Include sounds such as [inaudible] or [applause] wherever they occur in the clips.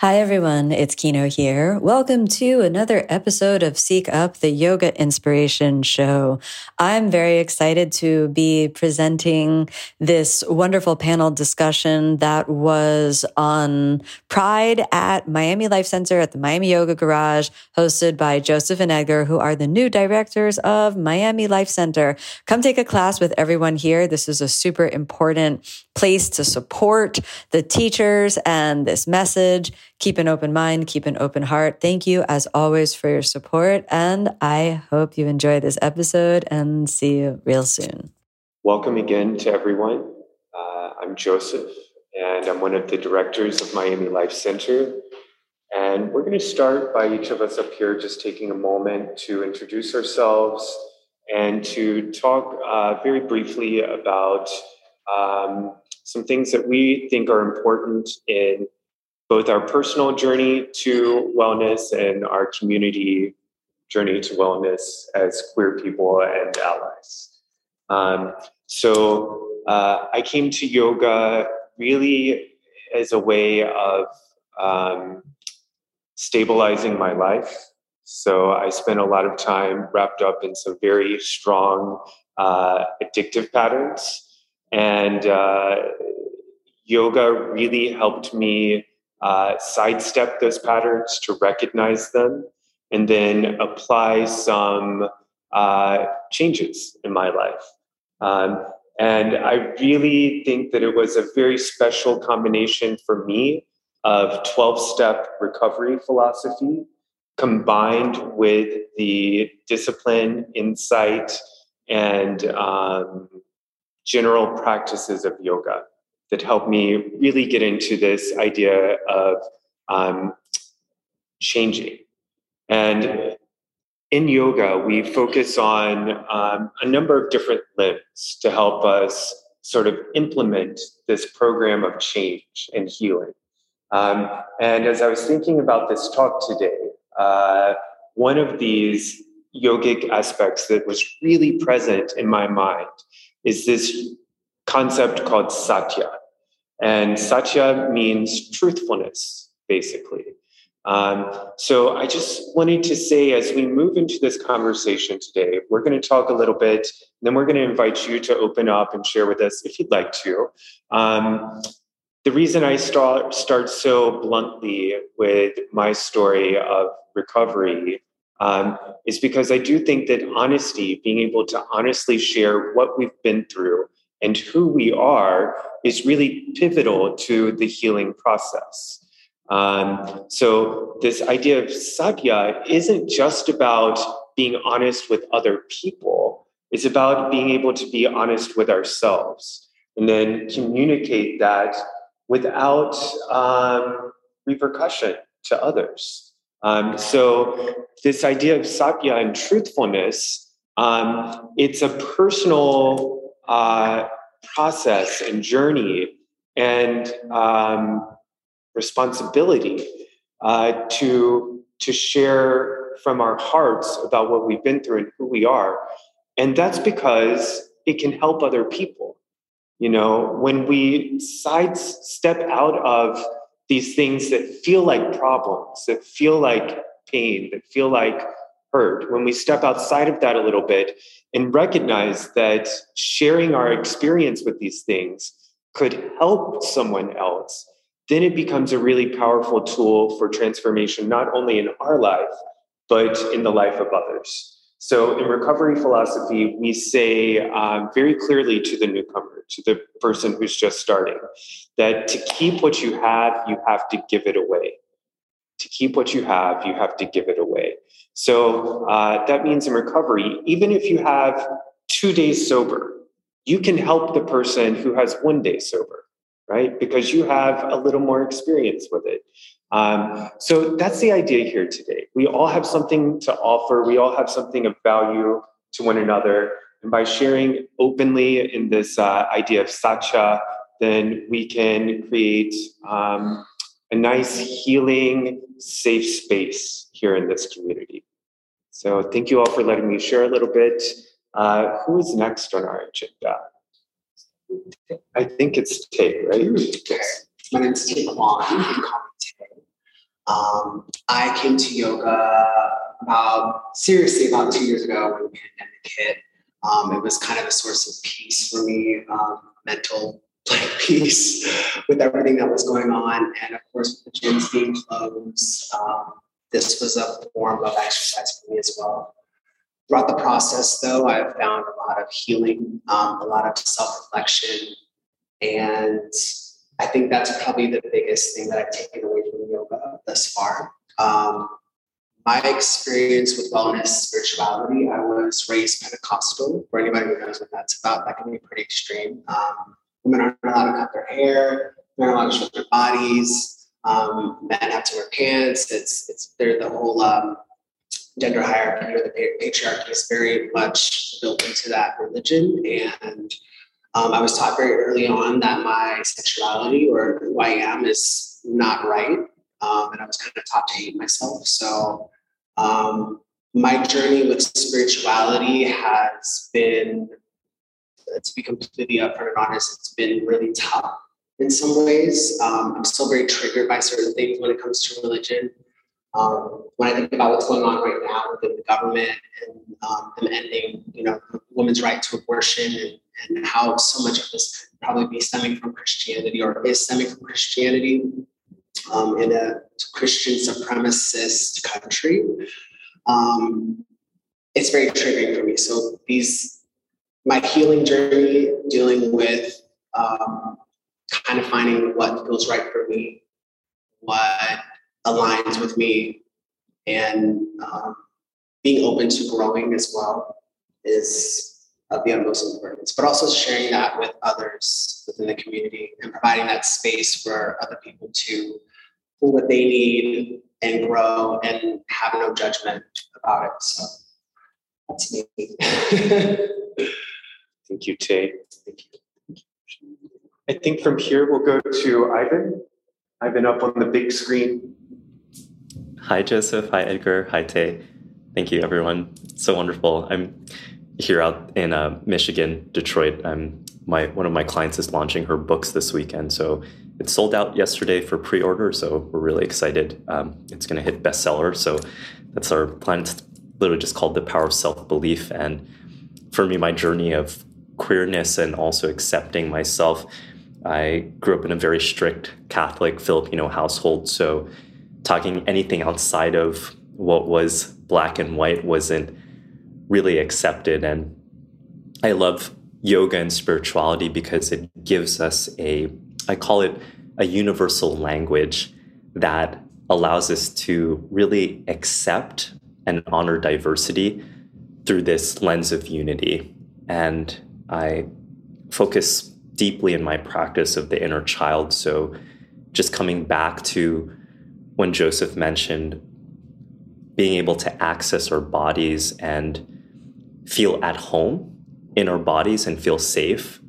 Hi, everyone. It's Kino here. Welcome to another episode of Seek Up, the Yoga Inspiration Show. I'm very excited to be presenting this wonderful panel discussion that was on Pride at Miami Life Center at the Miami Yoga Garage, hosted by Joseph and Edgar, who are the new directors of Miami Life Center. Come take a class with everyone here. This is a super important place to support the teachers and this message keep an open mind, keep an open heart. Thank you, as always, for your support. And I hope you enjoy this episode and see you real soon. Welcome again to everyone. Uh, I'm Joseph, and I'm one of the directors of Miami Life Center. And we're going to start by each of us up here just taking a moment to introduce ourselves and to talk uh, very briefly about um, some things that we think are important in both our personal journey to wellness and our community journey to wellness as queer people and allies. Um, so uh, I came to yoga really as a way of um, stabilizing my life. So I spent a lot of time wrapped up in some very strong uh, addictive patterns. And uh, yoga really helped me uh, sidestep those patterns to recognize them and then apply some uh, changes in my life. Um, and I really think that it was a very special combination for me of 12 step recovery philosophy combined with the discipline, insight, and um, general practices of yoga that helped me really get into this idea of um, changing. And in yoga, we focus on um, a number of different limbs to help us sort of implement this program of change and healing. Um, and as I was thinking about this talk today, uh, one of these yogic aspects that was really present in my mind is this concept called satya. And satya means truthfulness, basically. Um, so I just wanted to say, as we move into this conversation today, we're going to talk a little bit, then we're going to invite you to open up and share with us if you'd like to. Um, the reason I start, start so bluntly with my story of recovery um, is because I do think that honesty, being able to honestly share what we've been through and who we are, is really pivotal to the healing process. Um, so, this idea of satya isn't just about being honest with other people, it's about being able to be honest with ourselves and then communicate that without um, repercussion to others. Um, so, this idea of satya and truthfulness, um, it's a personal uh, process and journey and um, responsibility uh, to to share from our hearts about what we've been through and who we are. And that's because it can help other people. You know when we sidestep out of these things that feel like problems that feel like pain that feel like hurt when we step outside of that a little bit and recognize that sharing our experience with these things could help someone else, then it becomes a really powerful tool for transformation, not only in our life, but in the life of others. So, in recovery philosophy, we say um, very clearly to the newcomer, to the person who's just starting, that to keep what you have, you have to give it away. To keep what you have, you have to give it away. So uh, that means in recovery, even if you have two days sober, you can help the person who has one day sober, right? Because you have a little more experience with it. Um, so that's the idea here today. We all have something to offer, we all have something of value to one another. And by sharing openly in this uh, idea of satya, then we can create um, a nice, healing, safe space here in this community. So, thank you all for letting me share a little bit. Uh, who is next on our agenda? I think it's Tay, right? Yes. My name Tay Kwan. You Tay. Um, I came to yoga about seriously about two years ago when the pandemic hit. Um, it was kind of a source of peace for me, um, mental like [laughs] peace with everything that was going on, and of course with the gyms being closed, um, this was a form of exercise for me as well. Throughout the process, though, I've found a lot of healing, um, a lot of self reflection, and I think that's probably the biggest thing that I've taken away from yoga thus far. Um, my experience with wellness spirituality, I was raised Pentecostal. For anybody who knows what that's about, that can be pretty extreme. Um, women aren't allowed to cut their hair, they're not allowed to show their bodies. Um, men have to wear pants. It's it's they're the whole um, gender hierarchy or the patriarchy is very much built into that religion. And um, I was taught very early on that my sexuality or who I am is not right. Um, and I was kind of taught to hate myself. So um, my journey with spirituality has been, to be completely upfront and honest, it's been really tough in some ways. Um, I'm still very triggered by certain things when it comes to religion. Um, when I think about what's going on right now within the government and um, them ending, you know, women's right to abortion and, and how so much of this could probably be stemming from Christianity or is stemming from Christianity um, in a Christian supremacist country, um, it's very triggering for me. So these, my healing journey, dealing with um, kind of finding what feels right for me, what aligns with me and um, being open to growing as well is of the utmost importance, but also sharing that with others within the community and providing that space for other people to pull what they need and grow and have no judgment about it. So that's me. [laughs] Thank you, Tay. Thank you. I think from here we'll go to Ivan. Ivan up on the big screen. Hi, Joseph. Hi, Edgar. Hi, Tay. Thank you, everyone. so wonderful. I'm here out in uh, Michigan, Detroit. I'm my one of my clients is launching her books this weekend, so it sold out yesterday for pre-order. So we're really excited. Um, it's going to hit bestseller. So that's our plan. It's literally just called the power of self-belief. And for me, my journey of queerness and also accepting myself. I grew up in a very strict Catholic Filipino household, so talking anything outside of what was black and white wasn't really accepted. And I love yoga and spirituality because it gives us a, I call it a universal language that allows us to really accept and honor diversity through this lens of unity. And I focus deeply in my practice of the inner child. So just coming back to when Joseph mentioned being able to access our bodies and feel at home in our bodies and feel safe,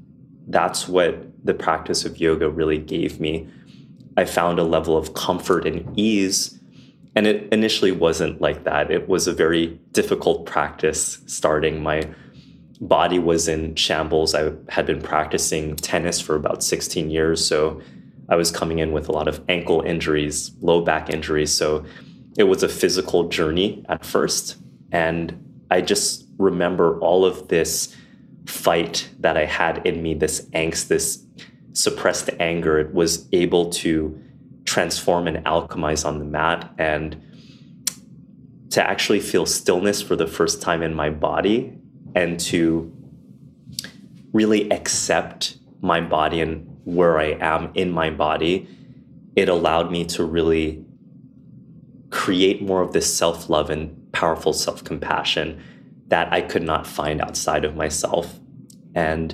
that's what the practice of yoga really gave me. I found a level of comfort and ease. And it initially wasn't like that. It was a very difficult practice starting. My body was in shambles. I had been practicing tennis for about 16 years. So I was coming in with a lot of ankle injuries, low back injuries. So it was a physical journey at first. And I just remember all of this fight that I had in me, this angst, this suppressed anger, it was able to transform and alchemize on the mat and to actually feel stillness for the first time in my body and to really accept my body and where I am in my body, it allowed me to really create more of this self love and powerful self compassion that I could not find outside of myself. And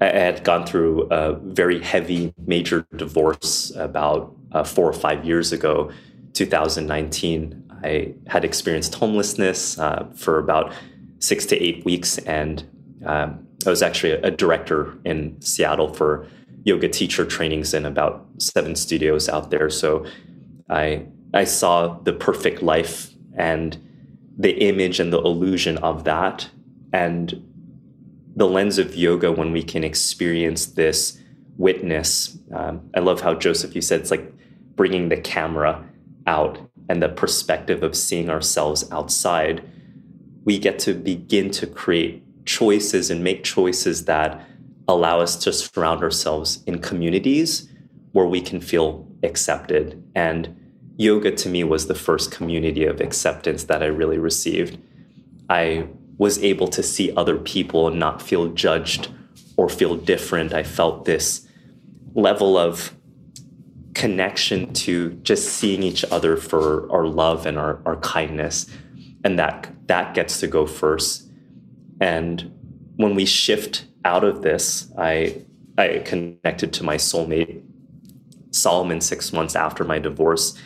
I had gone through a very heavy major divorce about uh, four or five years ago, 2019. I had experienced homelessness uh, for about six to eight weeks, and um, I was actually a, a director in Seattle for yoga teacher trainings in about seven studios out there. So I I saw the perfect life and the image and the illusion of that, and the lens of yoga when we can experience this witness. Um, I love how Joseph you said it's like bringing the camera out and the perspective of seeing ourselves outside. We get to begin to create choices and make choices that allow us to surround ourselves in communities where we can feel accepted. And yoga to me was the first community of acceptance that I really received. I was able to see other people and not feel judged or feel different. I felt this level of connection to just seeing each other for our love and our, our kindness. And that that gets to go first. And when we shift out of this, I I connected to my soulmate, Solomon, six months after my divorce,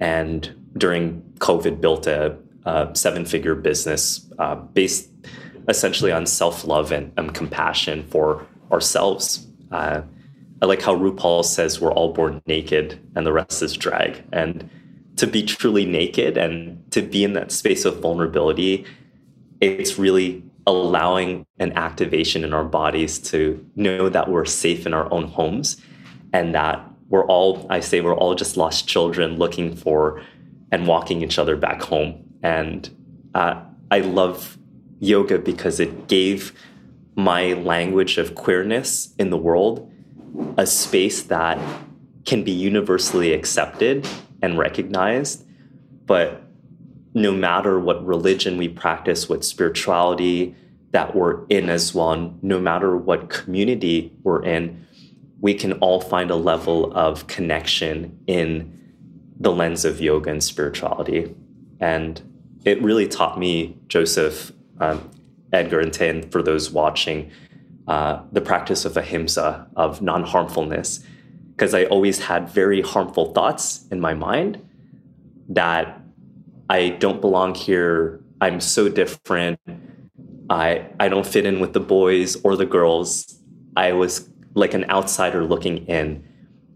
and during COVID, built a, a seven-figure business uh, based essentially on self-love and, and compassion for ourselves. Uh, I like how RuPaul says we're all born naked and the rest is drag, and to be truly naked and to be in that space of vulnerability, it's really allowing an activation in our bodies to know that we're safe in our own homes and that we're all, I say, we're all just lost children looking for and walking each other back home. And uh, I love yoga because it gave my language of queerness in the world a space that can be universally accepted and recognized, but no matter what religion we practice, what spirituality that we're in as one, no matter what community we're in, we can all find a level of connection in the lens of yoga and spirituality. And it really taught me, Joseph, um, Edgar, and Tan, for those watching, uh, the practice of ahimsa, of non harmfulness, because I always had very harmful thoughts in my mind that I don't belong here. I'm so different. I I don't fit in with the boys or the girls. I was like an outsider looking in.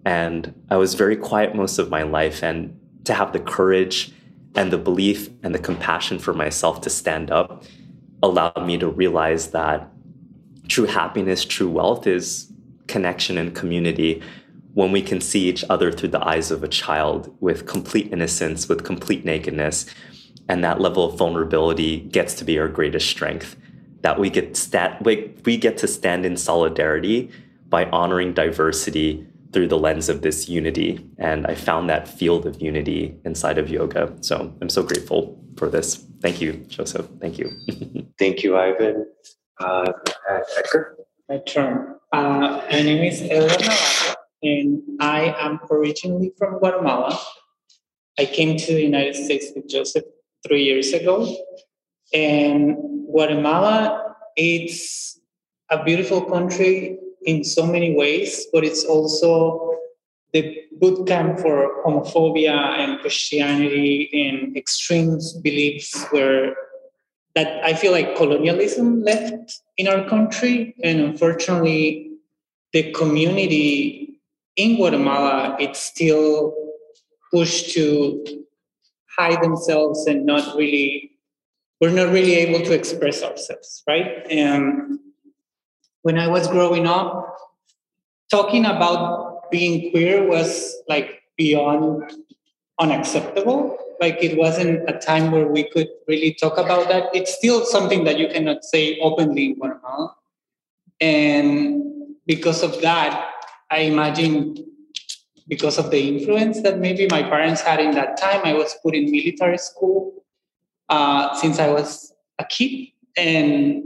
And I was very quiet most of my life. And to have the courage and the belief and the compassion for myself to stand up allowed me to realize that true happiness, true wealth is connection and community when we can see each other through the eyes of a child with complete innocence, with complete nakedness, and that level of vulnerability gets to be our greatest strength. That we get stat we, we get to stand in solidarity by honoring diversity through the lens of this unity. And I found that field of unity inside of yoga. So I'm so grateful for this. Thank you, Joseph. Thank you. [laughs] Thank you, Ivan. Uh, Edgar? My turn. Uh, my name is Edgar Navarro and I am originally from Guatemala. I came to the United States with Joseph three years ago, and Guatemala it's a beautiful country in so many ways, but it's also the boot camp for homophobia and Christianity and extreme beliefs where that I feel like colonialism left in our country. And unfortunately, the community in Guatemala, it's still pushed to hide themselves and not really, we're not really able to express ourselves, right? And when I was growing up, talking about being queer was like beyond unacceptable. Like it wasn't a time where we could really talk about that. It's still something that you cannot say openly in Guatemala. And because of that, I imagine because of the influence that maybe my parents had in that time, I was put in military school uh, since I was a kid, and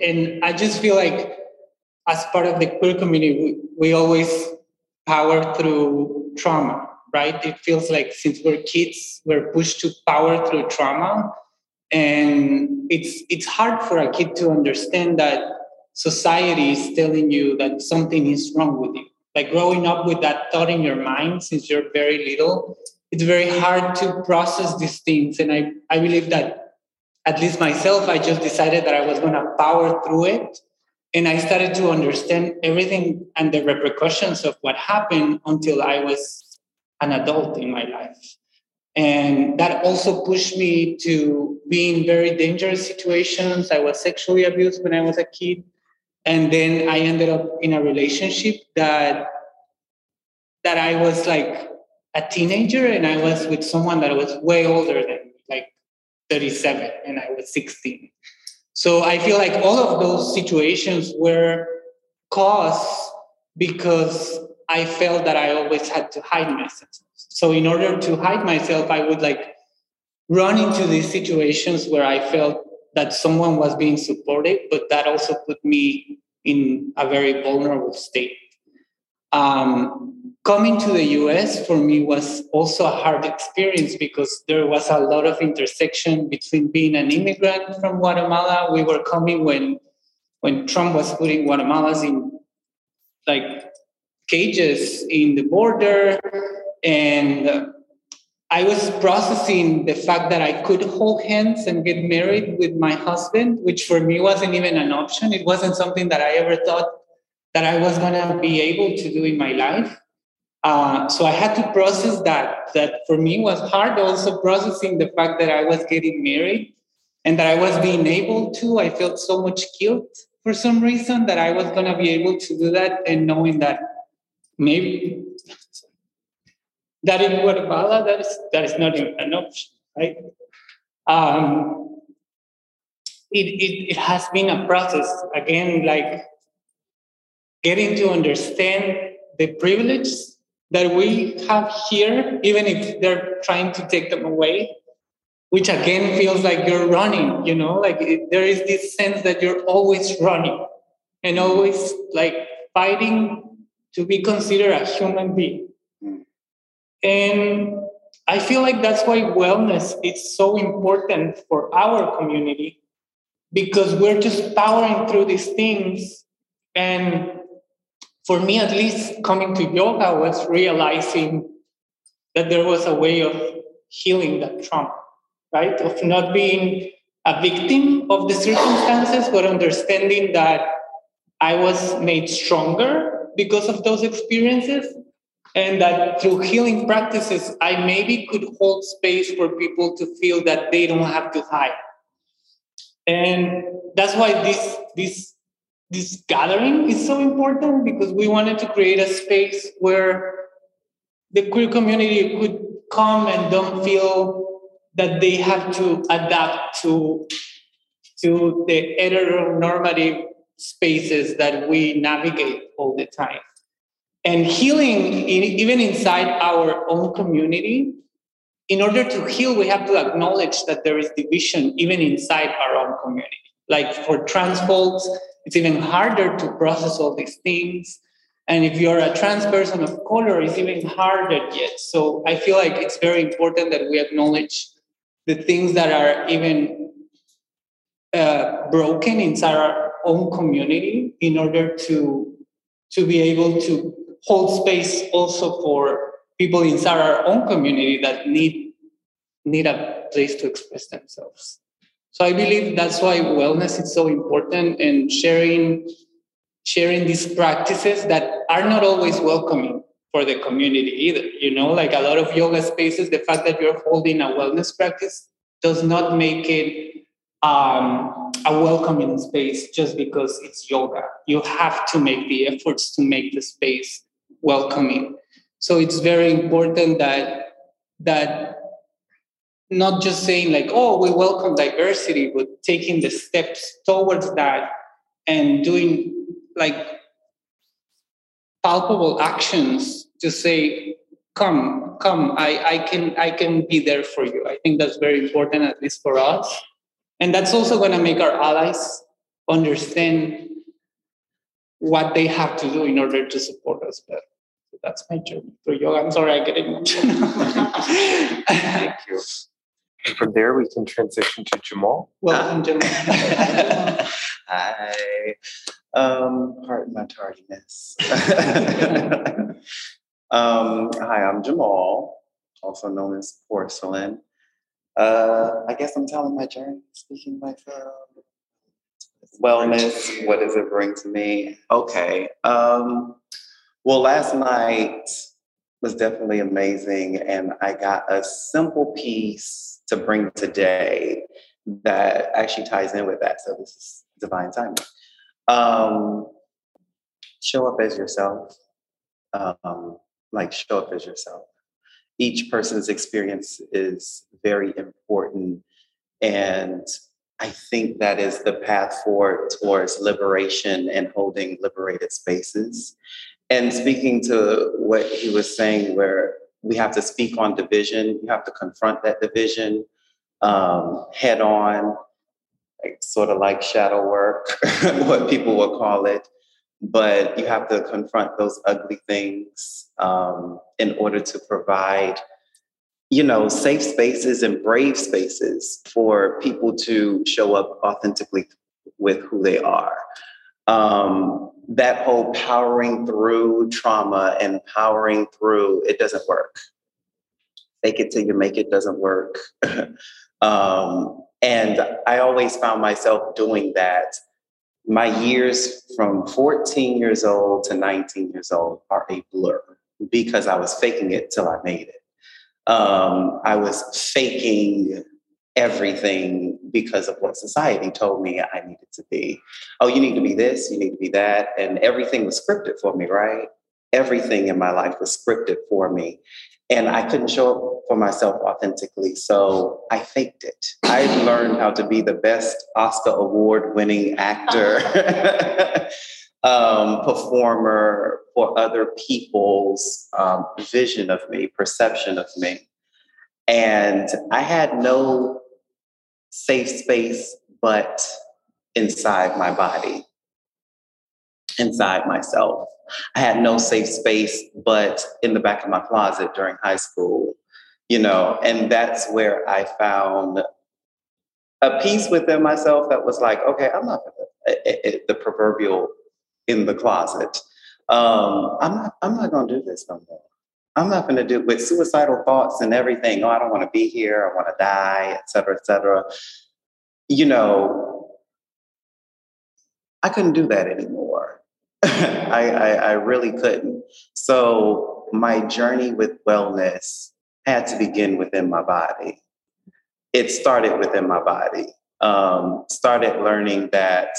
and I just feel like as part of the queer community, we, we always power through trauma, right? It feels like since we're kids, we're pushed to power through trauma, and it's it's hard for a kid to understand that society is telling you that something is wrong with you. Like growing up with that thought in your mind since you're very little, it's very hard to process these things. And I, I believe that, at least myself, I just decided that I was going to power through it. And I started to understand everything and the repercussions of what happened until I was an adult in my life. And that also pushed me to be in very dangerous situations. I was sexually abused when I was a kid. And then I ended up in a relationship that that I was like a teenager and I was with someone that was way older than me, like 37, and I was 16. So I feel like all of those situations were caused because I felt that I always had to hide myself. So in order to hide myself, I would like run into these situations where I felt that someone was being supportive, but that also put me in a very vulnerable state. Um, coming to the US for me was also a hard experience because there was a lot of intersection between being an immigrant from Guatemala. We were coming when when Trump was putting Guatemalans in like cages in the border and I was processing the fact that I could hold hands and get married with my husband, which for me wasn't even an option. It wasn't something that I ever thought that I was going to be able to do in my life. Uh, so I had to process that. That for me was hard. Also processing the fact that I was getting married and that I was being able to. I felt so much guilt for some reason that I was going to be able to do that, and knowing that maybe that in Guatemala, that is that is not an option, right? Um, it, it, it has been a process again, like getting to understand the privilege that we have here, even if they're trying to take them away, which again feels like you're running, you know, like it, there is this sense that you're always running and always like fighting to be considered a human being. Hmm. And I feel like that's why wellness is so important for our community because we're just powering through these things. And for me, at least, coming to yoga was realizing that there was a way of healing that trauma, right? Of not being a victim of the circumstances, but understanding that I was made stronger because of those experiences and that through healing practices i maybe could hold space for people to feel that they don't have to hide and that's why this this this gathering is so important because we wanted to create a space where the queer community could come and don't feel that they have to adapt to to the heteronormative spaces that we navigate all the time. And healing in, even inside our own community in order to heal we have to acknowledge that there is division even inside our own community. Like for trans folks it's even harder to process all these things and if you're a trans person of color it's even harder yet so i feel like it's very important that we acknowledge the things that are even uh, broken inside our own community in order to to be able to hold space also for people inside our own community that need need a place to express themselves. So I believe that's why wellness is so important and sharing sharing these practices that are not always welcoming for the community either. You know, like a lot of yoga spaces, the fact that you're holding a wellness practice does not make it um, a welcoming space just because it's yoga. You have to make the efforts to make the space welcoming. So it's very important that that not just saying like, oh, we welcome diversity, but taking the steps towards that and doing like palpable actions to say, come, come, I, I can I can be there for you. I think that's very important, at least for us. And that's also going to make our allies understand what they have to do in order to support us better that's my journey through yoga. I'm sorry, I get emotional. [laughs] Thank you. And from there, we can transition to Jamal. Welcome, Jamal. Hi. Um, pardon my tardiness. [laughs] um, hi, I'm Jamal, also known as Porcelain. Uh, I guess I'm telling my journey, speaking myself. Wellness, what does it bring to me? Okay. Um, well, last night was definitely amazing, and I got a simple piece to bring today that actually ties in with that. So this is divine timing. Um, show up as yourself. Um, like show up as yourself. Each person's experience is very important, and I think that is the path forward towards liberation and holding liberated spaces. And speaking to what he was saying, where we have to speak on division, you have to confront that division um, head on, like, sort of like shadow work, [laughs] what people will call it. But you have to confront those ugly things um, in order to provide, you know, safe spaces and brave spaces for people to show up authentically with who they are. Um, that whole powering through trauma and powering through it doesn't work. Fake it till you make it doesn't work. [laughs] Um, and I always found myself doing that. My years from 14 years old to 19 years old are a blur because I was faking it till I made it. Um, I was faking everything because of what society told me I needed to be. Oh, you need to be this, you need to be that. And everything was scripted for me, right? Everything in my life was scripted for me and I couldn't show up for myself authentically. So I faked it. I learned how to be the best Oscar award winning actor, [laughs] um, performer for other people's um, vision of me, perception of me. And I had no safe space but inside my body, inside myself. I had no safe space but in the back of my closet during high school, you know, and that's where I found a peace within myself that was like, okay, I'm not eh, eh, eh, the proverbial in the closet. Um, I'm not, I'm not gonna do this no more. I'm not gonna do with suicidal thoughts and everything. Oh, I don't want to be here. I want to die, et cetera, et cetera. You know, I couldn't do that anymore. [laughs] I, I, I really couldn't. So my journey with wellness had to begin within my body. It started within my body. Um, started learning that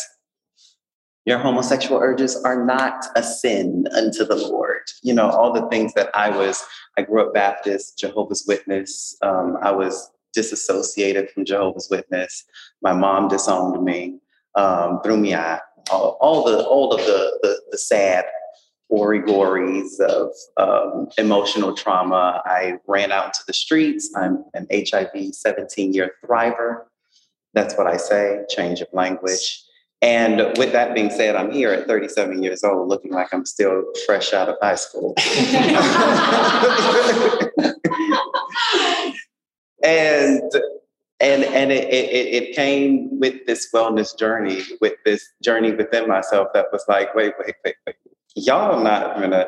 your homosexual urges are not a sin unto the Lord. You know, all the things that I was, I grew up Baptist, Jehovah's Witness. Um, I was disassociated from Jehovah's Witness. My mom disowned me, um, threw me out all, all the all of the, the, the sad gories of um, emotional trauma. I ran out into the streets. I'm an HIV 17 year thriver. That's what I say, change of language. And with that being said, I'm here at 37 years old looking like I'm still fresh out of high school. [laughs] and and and it, it, it came with this wellness journey with this journey within myself that was like wait wait wait wait. Y'all are not gonna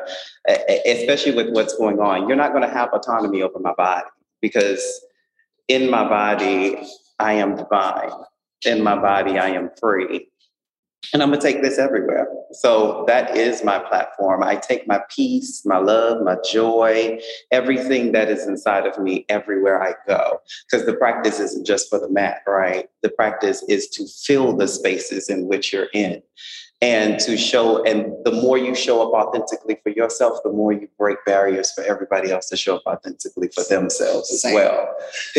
especially with what's going on you're not gonna have autonomy over my body because in my body i am divine. In my body i am free and I'm gonna take this everywhere. So that is my platform. I take my peace, my love, my joy, everything that is inside of me everywhere I go. Because the practice isn't just for the mat, right? The practice is to fill the spaces in which you're in and to show and the more you show up authentically for yourself the more you break barriers for everybody else to show up authentically for themselves as Same. well. [laughs]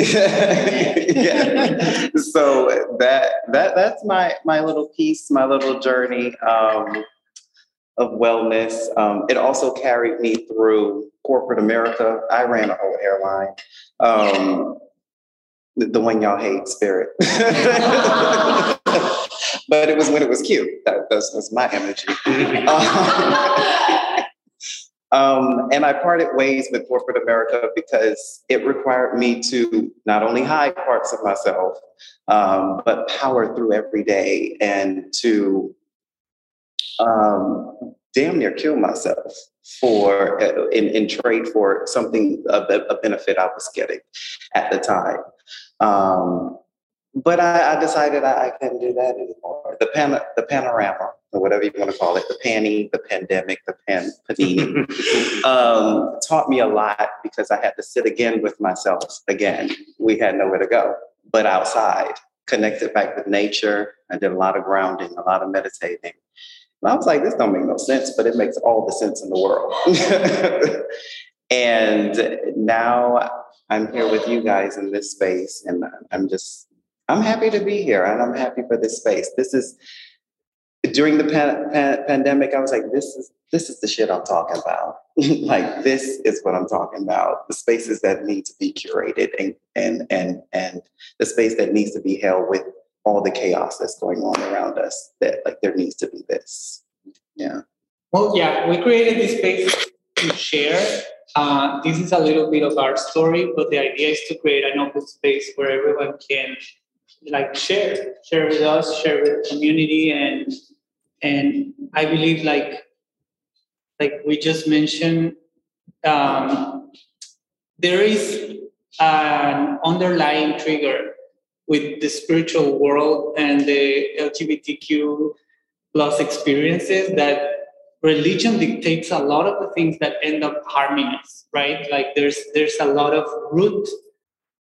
Yeah. so that that that's my my little piece my little journey um, of wellness. Um, it also carried me through corporate america. I ran a whole airline. Um, the, the one y'all hate spirit [laughs] but it was when it was cute. That, that was my energy. [laughs] [laughs] um, and I parted ways with corporate America because it required me to not only hide parts of myself, um, but power through every day and to um, damn near kill myself for uh, in, in trade for something a, a benefit I was getting at the time. Um, but I, I decided I, I, couldn't do that anymore. The pan, the panorama, or whatever you want to call it, the panny, the pandemic, the pan panini, [laughs] um, taught me a lot because I had to sit again with myself again. We had nowhere to go but outside, connected back with nature. I did a lot of grounding, a lot of meditating. And I was like, this don't make no sense, but it makes all the sense in the world. [laughs] and now I'm here with you guys in this space, and I'm just, I'm happy to be here, and I'm happy for this space. This is during the pan- pan- pandemic. I was like, this is this is the shit I'm talking about. [laughs] like this is what I'm talking about. The spaces that need to be curated and and and and the space that needs to be held with all the chaos that's going on around us. That like there needs to be this. Yeah. Well, yeah, we created this space to share. Uh, this is a little bit of our story, but the idea is to create an open space where everyone can like share, share with us, share with the community, and and I believe like like we just mentioned, um, there is an underlying trigger with the spiritual world and the LGBTQ plus experiences that religion dictates a lot of the things that end up harming us, right? Like there's there's a lot of root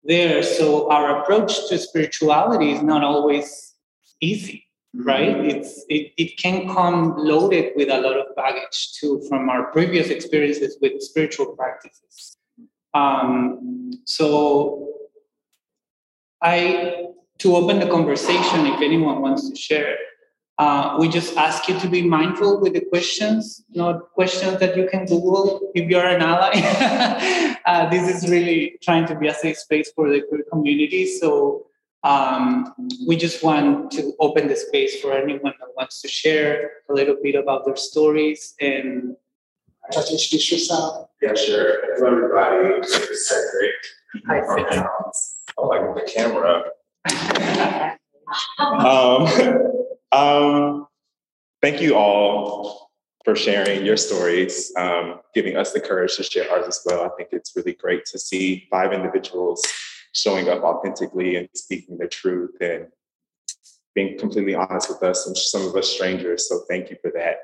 there. So our approach to spirituality is not always easy right mm-hmm. it's it, it can come loaded with a lot of baggage too from our previous experiences with spiritual practices um, so i to open the conversation if anyone wants to share uh, we just ask you to be mindful with the questions not questions that you can google if you're an ally [laughs] uh, this is really trying to be a safe space for the queer community so um, we just want to open the space for anyone that wants to share a little bit about their stories and just introduce yourself. Yeah, sure. Hello, everybody. It's Cedric. Hi, Cedric. Oh, I got the camera. [laughs] um, [laughs] um, thank you all for sharing your stories, um, giving us the courage to share ours as well. I think it's really great to see five individuals showing up authentically and speaking the truth and being completely honest with us and some of us strangers. So thank you for that.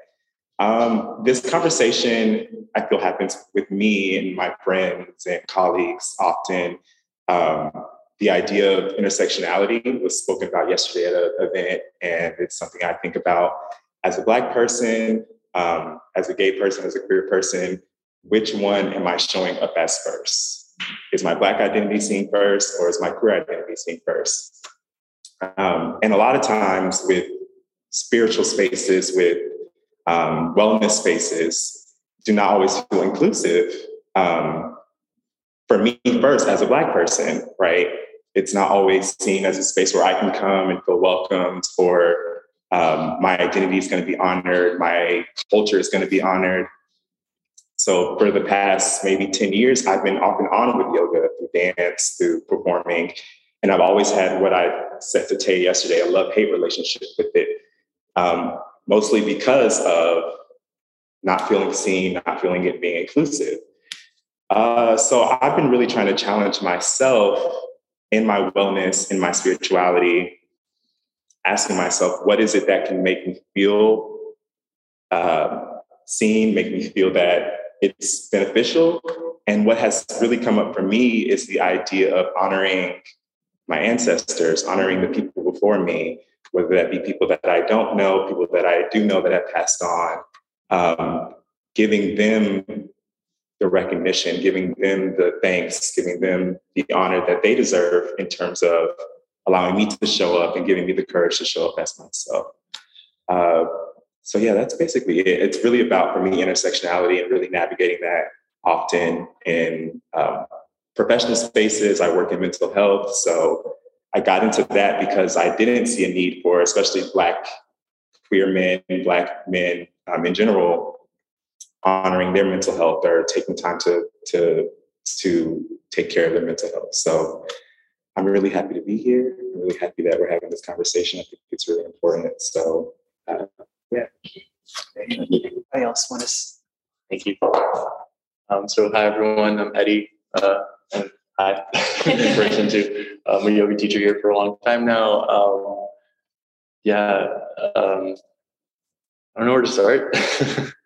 Um, this conversation, I feel, happens with me and my friends and colleagues often. Um, the idea of intersectionality was spoken about yesterday at an event, and it's something I think about as a Black person, um, as a gay person, as a queer person. Which one am I showing up as first? is my Black identity seen first or is my queer identity seen first? Um, and a lot of times with spiritual spaces, with um, wellness spaces, do not always feel inclusive. Um, for me, first, as a Black person, right? It's not always seen as a space where I can come and feel welcomed or um, my identity is going to be honored, my culture is going to be honored. So for the past maybe 10 years, I've been off and on with yoga through dance, through performing. And I've always had what I said to Tay yesterday, a love-hate relationship with it. Um, mostly because of not feeling seen, not feeling it being inclusive. Uh, so I've been really trying to challenge myself in my wellness, in my spirituality, asking myself, what is it that can make me feel uh, seen, make me feel that it's beneficial. And what has really come up for me is the idea of honoring my ancestors, honoring the people before me, whether that be people that I don't know, people that I do know that have passed on, um, giving them the recognition, giving them the thanks, giving them the honor that they deserve in terms of allowing me to show up and giving me the courage to show up as myself. Uh, so yeah, that's basically it. It's really about for me intersectionality and really navigating that often in um, professional spaces. I work in mental health, so I got into that because I didn't see a need for, especially Black queer men, Black men um, in general, honoring their mental health or taking time to to to take care of their mental health. So I'm really happy to be here. I'm really happy that we're having this conversation. I think it's really important. So uh, yeah. Anybody else want to? Thank you. Um, so hi everyone, I'm Eddie. Uh, and hi, [laughs] in person too. I'm a yoga teacher here for a long time now. Um, yeah, um, I don't know where to start, [laughs]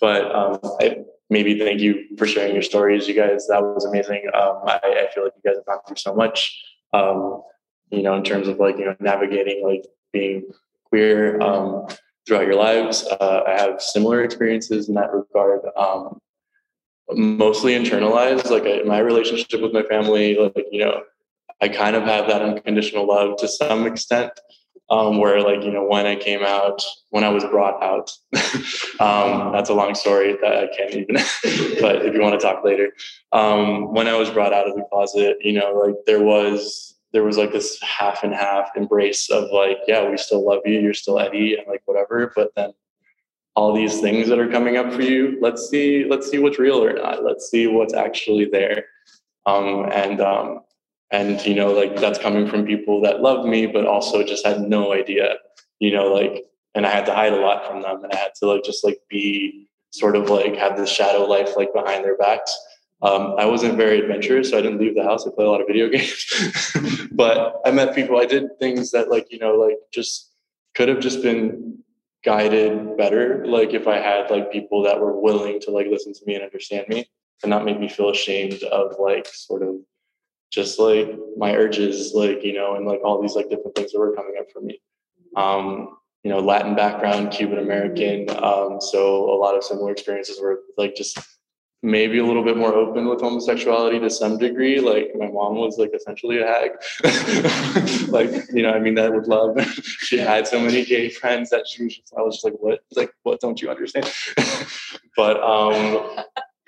but um, I, maybe thank you for sharing your stories, you guys. That was amazing. Um, I, I, feel like you guys have gone through so much, um, you know, in terms of like you know navigating like being queer um, throughout your lives. Uh, I have similar experiences in that regard. Um, mostly internalized, like I, my relationship with my family, like you know, I kind of have that unconditional love to some extent um, where like you know when I came out, when I was brought out. [laughs] um, that's a long story that I can't even. [laughs] but if you want to talk later, um, when I was brought out of the closet, you know, like there was there was like this half and half embrace of like, yeah, we still love you, you're still Eddie, and like whatever. But then all these things that are coming up for you, let's see, let's see what's real or not. Let's see what's actually there. Um, and um, and you know like that's coming from people that loved me but also just had no idea you know like and i had to hide a lot from them. And i had to like just like be sort of like have this shadow life like behind their backs. Um, i wasn't very adventurous so i didn't leave the house. I played a lot of video [laughs] games. But i met people. I did things that like you know like just could have just been guided better like if i had like people that were willing to like listen to me and understand me and not make me feel ashamed of like sort of just like my urges, like, you know, and like all these like different things that were coming up for me. Um, you know, Latin background, Cuban American. Um, so a lot of similar experiences were like just maybe a little bit more open with homosexuality to some degree. Like my mom was like essentially a hag. [laughs] like, you know, I mean that with love. [laughs] she had so many gay friends that she was just, I was just like, what? Like, what don't you understand? [laughs] but um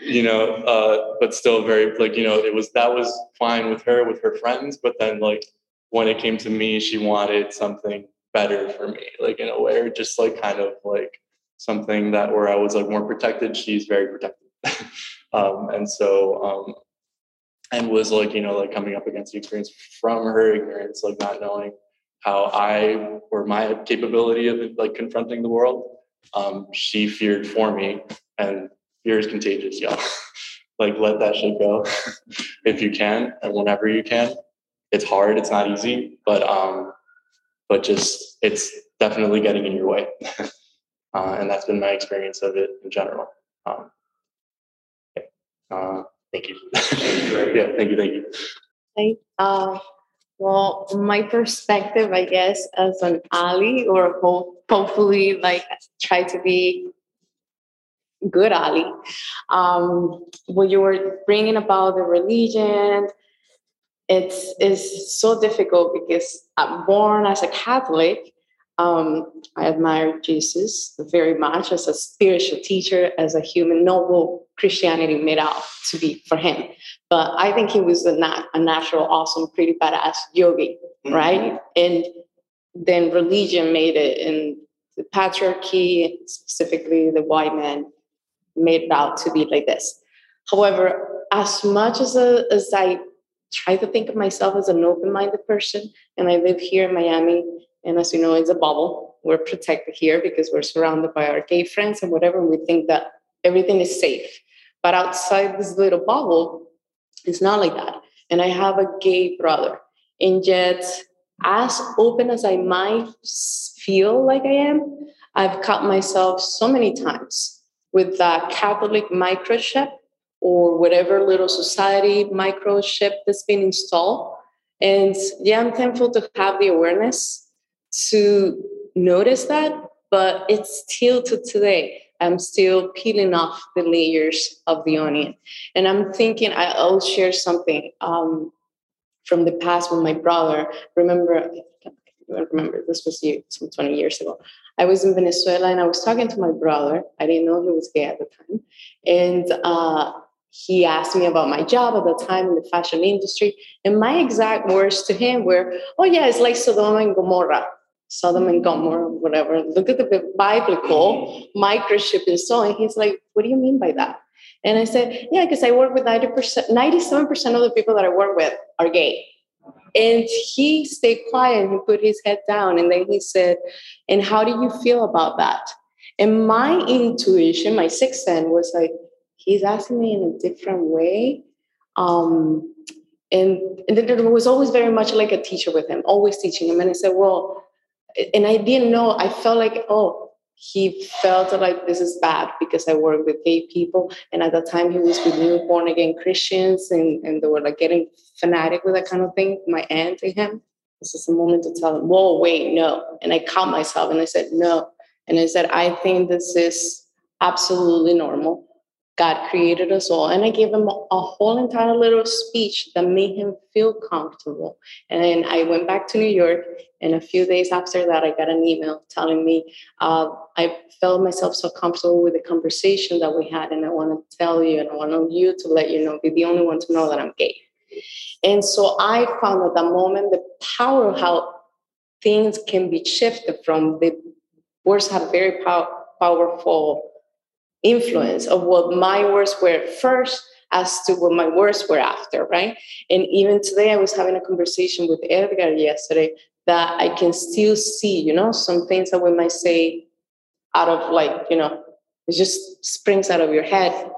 you know, uh, but still very like you know, it was that was fine with her with her friends, but then like when it came to me, she wanted something better for me, like in a way, or just like kind of like something that where I was like more protected. She's very protected, [laughs] um, and so um, and was like you know like coming up against the experience from her ignorance, like not knowing how I or my capability of like confronting the world. Um, she feared for me, and fear is contagious, y'all. [laughs] like let that shit go [laughs] if you can and whenever you can. It's hard, it's not easy, but um, but just it's definitely getting in your way. [laughs] uh, and that's been my experience of it in general. Um, yeah. uh, thank you. yeah, thank you, thank you. Hey, uh, well, my perspective, I guess, as an ally, or hopefully, like, try to be good Ali. Um, when you were bringing about the religion, it's, it's so difficult because I'm born as a Catholic. Um, I admire Jesus very much as a spiritual teacher, as a human, noble Christianity made out to be for him. But I think he was a, nat- a natural, awesome, pretty badass yogi, mm-hmm. right? And then religion made it, and the patriarchy, specifically the white man, made it out to be like this. However, as much as, a, as I try to think of myself as an open minded person, and I live here in Miami, and as you know, it's a bubble. We're protected here because we're surrounded by our gay friends and whatever, and we think that everything is safe. But outside this little bubble, it's not like that. And I have a gay brother, and yet, as open as I might feel like I am, I've cut myself so many times with the Catholic microchip or whatever little society microchip that's been installed. And yeah, I'm thankful to have the awareness to notice that, but it's still to today. I'm still peeling off the layers of the onion. And I'm thinking I'll share something um, from the past with my brother. Remember, I remember this was you some 20 years ago. I was in Venezuela and I was talking to my brother. I didn't know he was gay at the time. And uh, he asked me about my job at the time in the fashion industry. And my exact words to him were, Oh, yeah, it's like Sodom and Gomorrah. Sodom and Gomorrah, whatever. Look at the biblical microchip and so on. He's like, What do you mean by that? And I said, Yeah, because I work with 90%, 97% of the people that I work with are gay. And he stayed quiet and he put his head down. And then he said, And how do you feel about that? And my intuition, my sixth sense was like, he's asking me in a different way. Um, and, and there was always very much like a teacher with him, always teaching him. And I said, well, and I didn't know, I felt like, oh, he felt like this is bad because I work with gay people. And at that time, he was with new born again Christians and, and they were like getting fanatic with that kind of thing. My aunt and him. This is a moment to tell him, whoa, wait, no. And I calmed myself and I said, no. And I said, I think this is absolutely normal. God created us all. And I gave him a whole entire little speech that made him feel comfortable. And then I went back to New York. And a few days after that, I got an email telling me uh, I felt myself so comfortable with the conversation that we had. And I want to tell you, and I want you to let you know, be the only one to know that I'm gay. And so I found at that moment the power of how things can be shifted from the words have very pow- powerful influence of what my words were first as to what my words were after, right? And even today, I was having a conversation with Edgar yesterday that I can still see, you know, some things that we might say out of like, you know, it just springs out of your head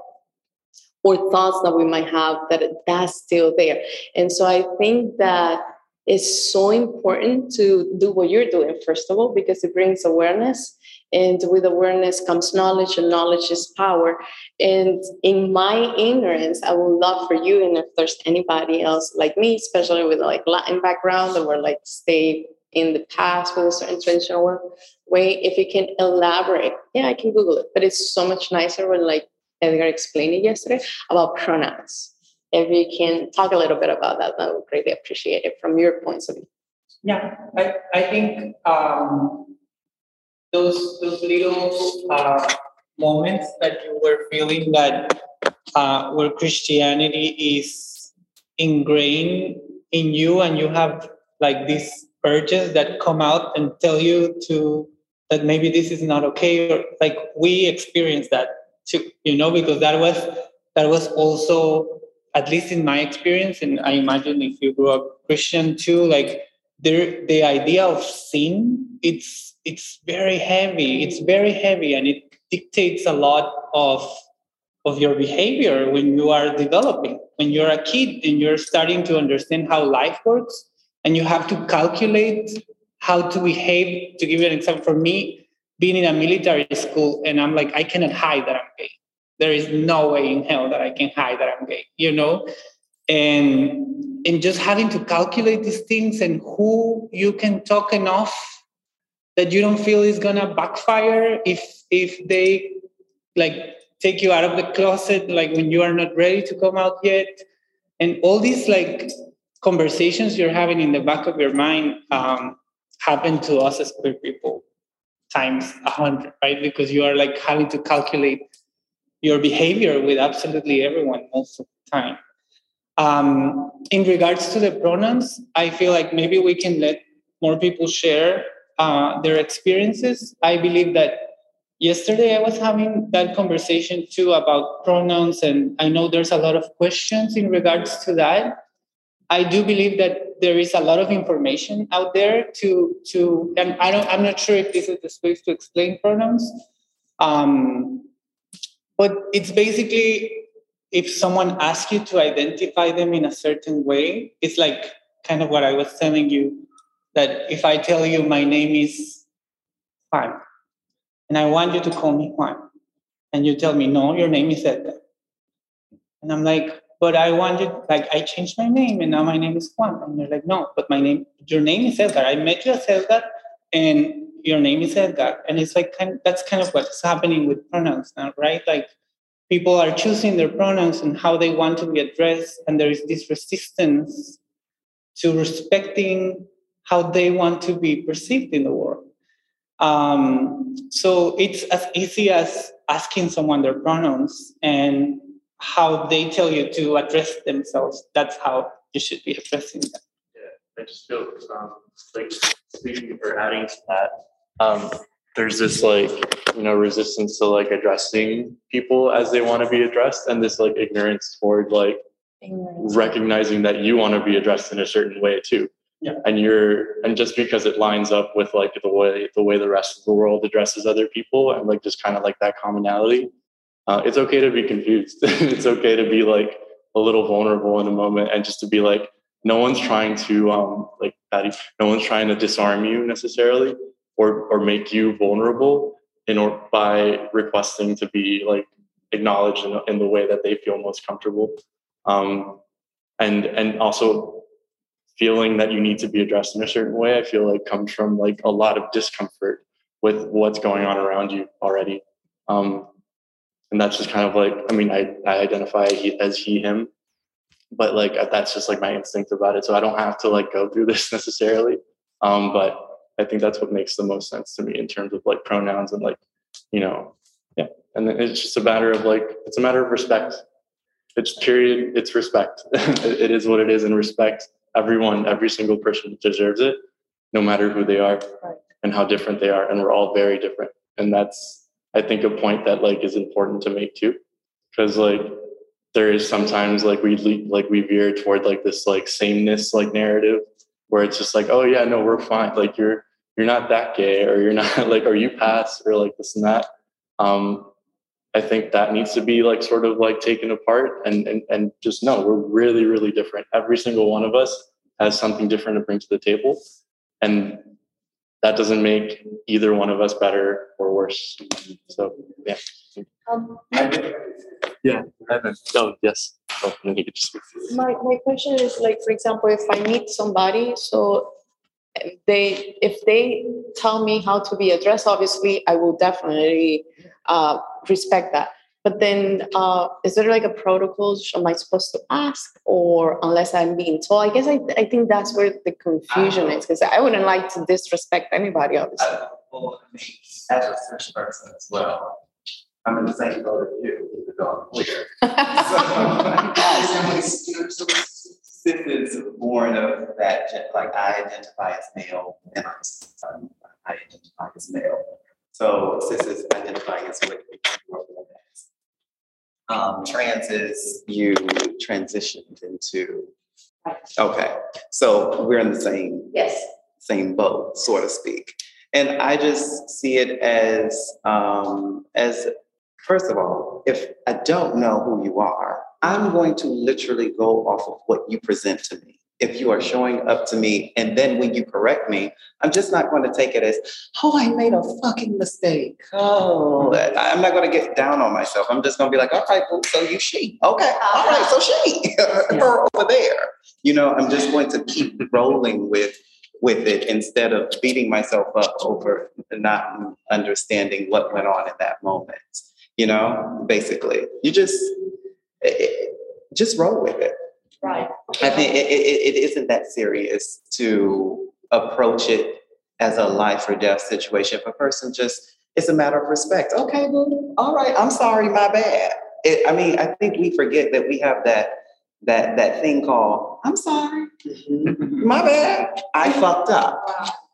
or thoughts that we might have that that's still there. And so I think that it's so important to do what you're doing, first of all, because it brings awareness and with awareness comes knowledge, and knowledge is power. And in my ignorance, I would love for you, and if there's anybody else like me, especially with like Latin background, that were like stay in the past with a certain traditional way, if you can elaborate. Yeah, I can Google it, but it's so much nicer when like Edgar explained it yesterday about pronouns. If you can talk a little bit about that, I would greatly appreciate it from your points of view. Yeah, I, I think um, those those little uh, moments that you were feeling that uh, where Christianity is ingrained in you, and you have like these urges that come out and tell you to that maybe this is not okay, or like we experienced that too, you know, because that was that was also at least in my experience, and I imagine if you grew up Christian too, like there the idea of sin, it's it's very heavy. It's very heavy, and it dictates a lot of of your behavior when you are developing. When you're a kid and you're starting to understand how life works, and you have to calculate how to behave. To give you an example, for me, being in a military school, and I'm like, I cannot hide that I'm gay. There is no way in hell that I can hide that I'm gay. You know, and and just having to calculate these things and who you can talk enough that you don't feel is gonna backfire if if they like take you out of the closet like when you are not ready to come out yet? And all these like conversations you're having in the back of your mind um, happen to us as queer people times a hundred right? Because you are like having to calculate your behavior with absolutely everyone most of the time. Um, in regards to the pronouns i feel like maybe we can let more people share uh, their experiences. I believe that yesterday I was having that conversation too about pronouns, and I know there's a lot of questions in regards to that. I do believe that there is a lot of information out there to to, and I don't. I'm not sure if this is the space to explain pronouns, um, but it's basically if someone asks you to identify them in a certain way, it's like kind of what I was telling you that if I tell you my name is Juan, and I want you to call me Juan, and you tell me, no, your name is Edgar. And I'm like, but I want you, like, I changed my name and now my name is Juan. And you're like, no, but my name, your name is Edgar. I met you as Edgar and your name is Edgar. And it's like, kind of, that's kind of what's happening with pronouns now, right? Like, people are choosing their pronouns and how they want to be addressed. And there is this resistance to respecting how they want to be perceived in the world. Um, so it's as easy as asking someone their pronouns and how they tell you to address themselves. That's how you should be addressing them. Yeah, I just feel um, like speaking or adding to that. Um, there's this like you know resistance to like addressing people as they want to be addressed, and this like ignorance toward like recognizing that you want to be addressed in a certain way too Yeah. And you're and just because it lines up with like the way the way the rest of the world addresses other people and like just kind of like that commonality, uh, it's okay to be confused. [laughs] it's okay to be like a little vulnerable in a moment and just to be like, no one's trying to um like no one's trying to disarm you necessarily or or make you vulnerable in or by requesting to be like acknowledged in, in the way that they feel most comfortable um, and and also feeling that you need to be addressed in a certain way i feel like comes from like a lot of discomfort with what's going on around you already. Um, and that's just kind of like i mean i, I identify as he him but like that's just like my instinct about it so i don't have to like go through [laughs] this necessarily. Um, but i think that's what makes the most sense to me in terms of like pronouns and like you know yeah. And it's just a matter of like it's a matter of respect. It's period it's respect. [laughs] It is what it is and respect everyone every single person deserves it no matter who they are right. and how different they are and we're all very different. And that's i think a point that like is important to make too. Because like there is sometimes like we like we veer toward like this like sameness like narrative where it's just like oh yeah no we're fine. Like you're you're not that gay or you're not [laughs] like are you pass or like this and that? Um I think that needs to be like sort of like taken apart and, and, and just know we're really, really different. Every single one of us has something different to bring to the table. And that doesn't make either one of us better or worse. So, yeah. Um, yeah. Oh, yes. Oh, my, my question is like, for example, if I meet somebody, so they, if they tell me how to be addressed, obviously I will definitely uh, respect that. But then, uh, is there like a protocol? Am I supposed to ask, or unless I'm being told? I guess I, I think that's where the confusion is because I wouldn't like to disrespect anybody, obviously. Uh, well, I mean, as a French person as well, I'm in the same boat as you, even though I'm queer. so, cis is born of that, like I identify as male, and I'm, I identify as male. So cis is identifying as what you grew up as. Um, trans is you transitioned into. Okay, so we're in the same yes same boat, so to speak. And I just see it as um, as first of all, if I don't know who you are, I'm going to literally go off of what you present to me if you are showing up to me and then when you correct me, I'm just not going to take it as, oh, I made a fucking mistake. Oh, I'm not going to get down on myself. I'm just going to be like, all right, well, so you she. Okay, all right, so she, [laughs] her over there. You know, I'm just going to keep rolling with with it instead of beating myself up over not understanding what went on in that moment. You know, basically, you just it, just roll with it. Right. I think it, it, it isn't that serious to approach it as a life or death situation. If a person just, it's a matter of respect. Okay, well, all right, I'm sorry, my bad. It, I mean, I think we forget that we have that that that thing called I'm sorry, mm-hmm. my bad. I fucked up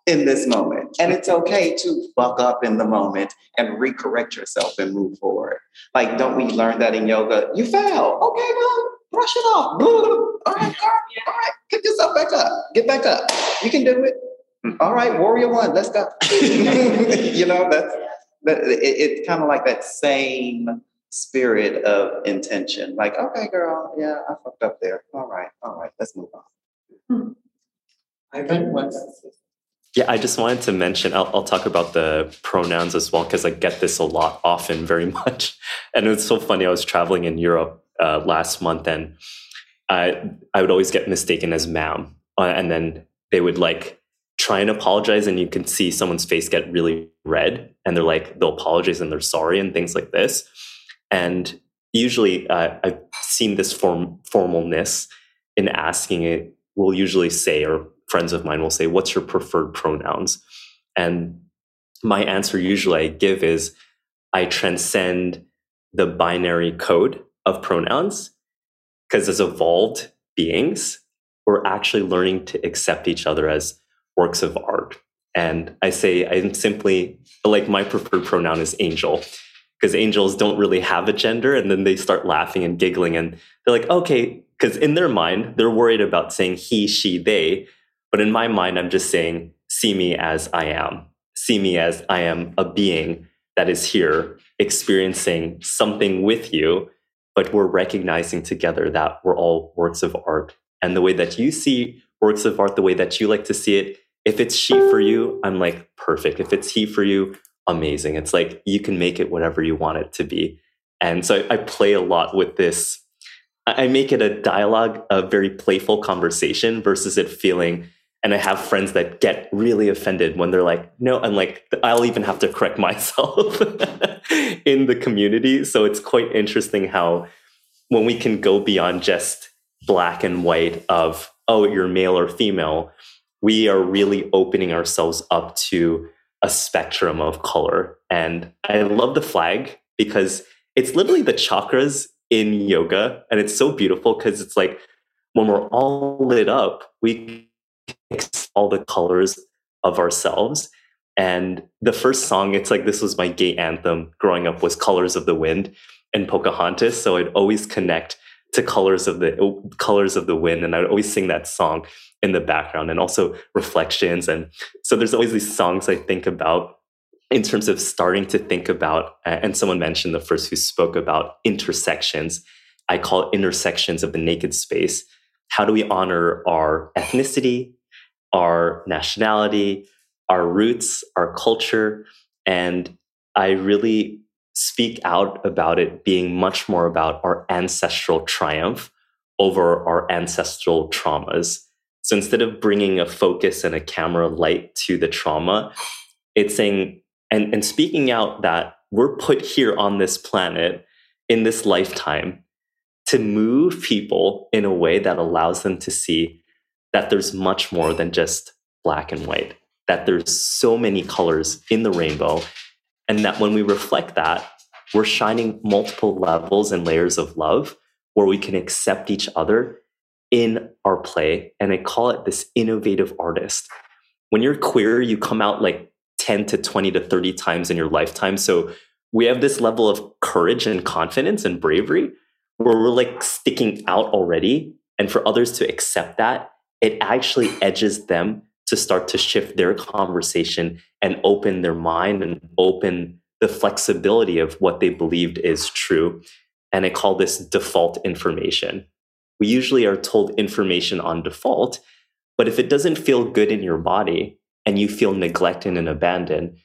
in this moment, and it's okay to fuck up in the moment and recorrect yourself and move forward. Like, don't we learn that in yoga? You fell. Okay, well, brush it off. All right, all right, all right. Get yourself back up. Get back up. You can do it. All right, warrior one, let's go. [laughs] you know, that's that it, it's kind of like that same spirit of intention. Like, okay, girl, yeah, I fucked up there. All right, all right, let's move on. I think what's yeah, I just wanted to mention, I'll, I'll talk about the pronouns as well, because I get this a lot often, very [laughs] much. And it's so funny. I was traveling in Europe uh, last month, and I I would always get mistaken as ma'am, uh, and then they would like try and apologize, and you can see someone's face get really red, and they're like they'll apologize and they're sorry and things like this, and usually uh, I've seen this form formalness in asking it. Will usually say, or friends of mine will say, "What's your preferred pronouns?" and my answer usually I give is I transcend the binary code of pronouns because as evolved beings, we're actually learning to accept each other as works of art. And I say I'm simply like my preferred pronoun is angel because angels don't really have a gender. And then they start laughing and giggling and they're like, okay, because in their mind, they're worried about saying he, she, they. But in my mind, I'm just saying, see me as I am. See me as I am a being that is here experiencing something with you, but we're recognizing together that we're all works of art. And the way that you see works of art, the way that you like to see it, if it's she for you, I'm like, perfect. If it's he for you, amazing. It's like you can make it whatever you want it to be. And so I, I play a lot with this. I make it a dialogue, a very playful conversation versus it feeling and I have friends that get really offended when they're like, no, and like I'll even have to correct [laughs] myself in the community. So it's quite interesting how when we can go beyond just black and white of, oh, you're male or female, we are really opening ourselves up to a spectrum of color. And I love the flag because it's literally the chakras in yoga. And it's so beautiful because it's like when we're all lit up, we all the colors of ourselves. And the first song, it's like this was my gay anthem growing up was Colors of the Wind and Pocahontas. So I'd always connect to colors of the colors of the wind and i would always sing that song in the background and also reflections and so there's always these songs i think about in terms of starting to think about and someone mentioned the first who spoke about intersections i call intersections of the naked space how do we honor our ethnicity our nationality our roots our culture and i really speak out about it being much more about our ancestral triumph over our ancestral traumas. So instead of bringing a focus and a camera light to the trauma, it's saying and, and speaking out that we're put here on this planet in this lifetime to move people in a way that allows them to see that there's much more than just black and white, that there's so many colors in the rainbow, and that when we reflect that, we're shining multiple levels and layers of love where we can accept each other in our play. And I call it this innovative artist. When you're queer, you come out like 10 to 20 to 30 times in your lifetime. So we have this level of courage and confidence and bravery where we're like sticking out already. And for others to accept that, it actually edges them to start to shift their conversation and open their mind and open the flexibility of what they believed is true. And I call this default information. We usually are told information on default, but if it doesn't feel good in your body and you feel neglected and abandoned,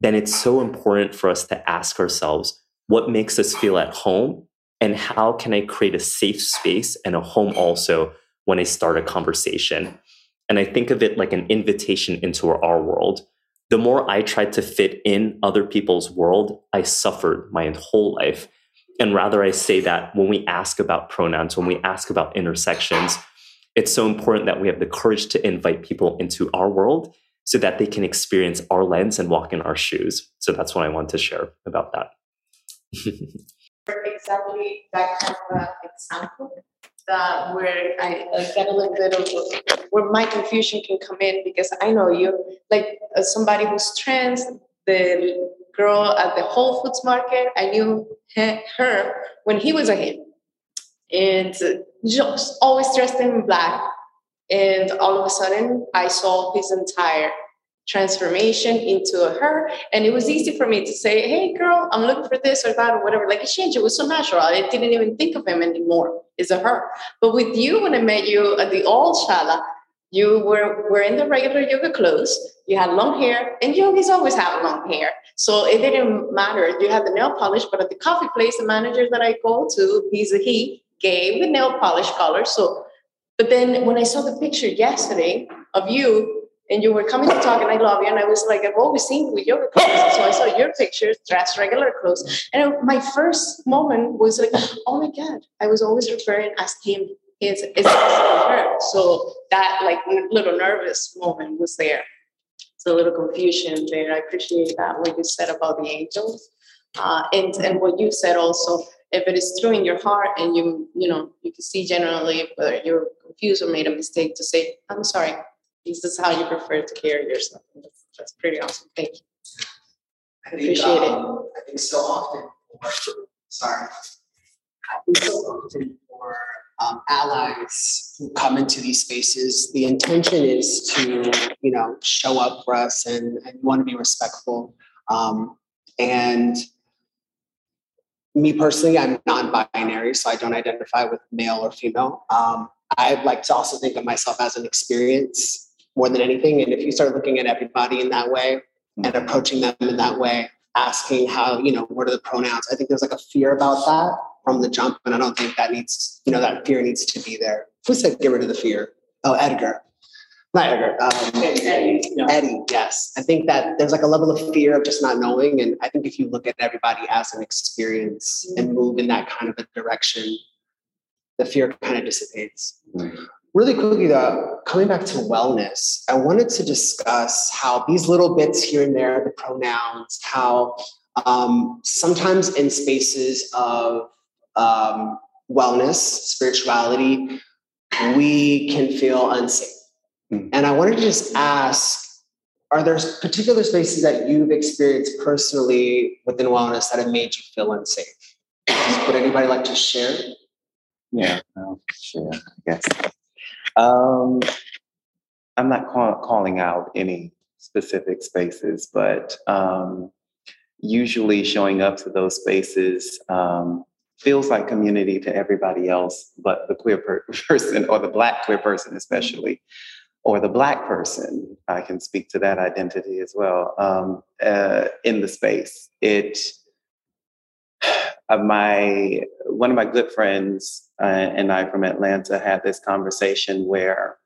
then it's so important for us to ask ourselves what makes us feel at home and how can I create a safe space and a home also when I start a conversation. And I think of it like an invitation into our world the more I tried to fit in other people's world, I suffered my whole life. And rather, I say that when we ask about pronouns, when we ask about intersections, it's so important that we have the courage to invite people into our world so that they can experience our lens and walk in our shoes. So that's what I want to share about that. [laughs] exactly that kind of uh, example that where I, I get a little bit of where my confusion can come in because I know you like somebody who's trans, the girl at the Whole Foods market, I knew her when he was a him, and just always dressed in black. And all of a sudden, I saw his entire transformation into a her. And it was easy for me to say, hey, girl, I'm looking for this or that or whatever. Like, exchange, it was so natural. I didn't even think of him anymore. It's a her. But with you, when I met you at the old Shala, you were, were in the regular yoga clothes, you had long hair, and yogis always have long hair. So it didn't matter. You had the nail polish, but at the coffee place, the manager that I go to, he's a he, gay with nail polish color. So, but then when I saw the picture yesterday of you and you were coming to talk and I love you. And I was like, I've always seen you with yoga clothes. So I saw your pictures, dressed regular clothes. And my first moment was like, oh my God, I was always referring as him. It's, it's her. So that like little nervous moment was there. It's a little confusion there. I appreciate that what you said about the angels. Uh, and, and what you said also, if it is true in your heart and you, you know, you can see generally whether you're confused or made a mistake to say, I'm sorry, this is how you prefer to carry yourself. That's, that's pretty awesome. Thank you. I think, appreciate um, it. I think so often, for, sorry, I think so often for um, allies who come into these spaces. The intention is to, you know, show up for us and, and want to be respectful. Um, and me personally, I'm non-binary, so I don't identify with male or female. Um, I like to also think of myself as an experience more than anything. And if you start looking at everybody in that way and approaching them in that way, asking how, you know, what are the pronouns? I think there's like a fear about that from the jump. And I don't think that needs, you know, that fear needs to be there. Who said get rid of the fear? Oh, Edgar. Not Edgar. Um, Eddie. Eddie, yes. I think that there's like a level of fear of just not knowing. And I think if you look at everybody as an experience and move in that kind of a direction, the fear kind of dissipates. Really quickly, though, coming back to wellness, I wanted to discuss how these little bits here and there, the pronouns, how um, sometimes in spaces of um, wellness, spirituality, we can feel unsafe. And I wanted to just ask are there particular spaces that you've experienced personally within wellness that have made you feel unsafe? Would anybody like to share? Yeah, I'll share, I guess. Um, I'm not call, calling out any specific spaces, but um, usually showing up to those spaces um, feels like community to everybody else, but the queer per- [laughs] person or the Black queer person, especially, or the Black person. I can speak to that identity as well um, uh, in the space. It uh, my one of my good friends uh, and I from Atlanta had this conversation where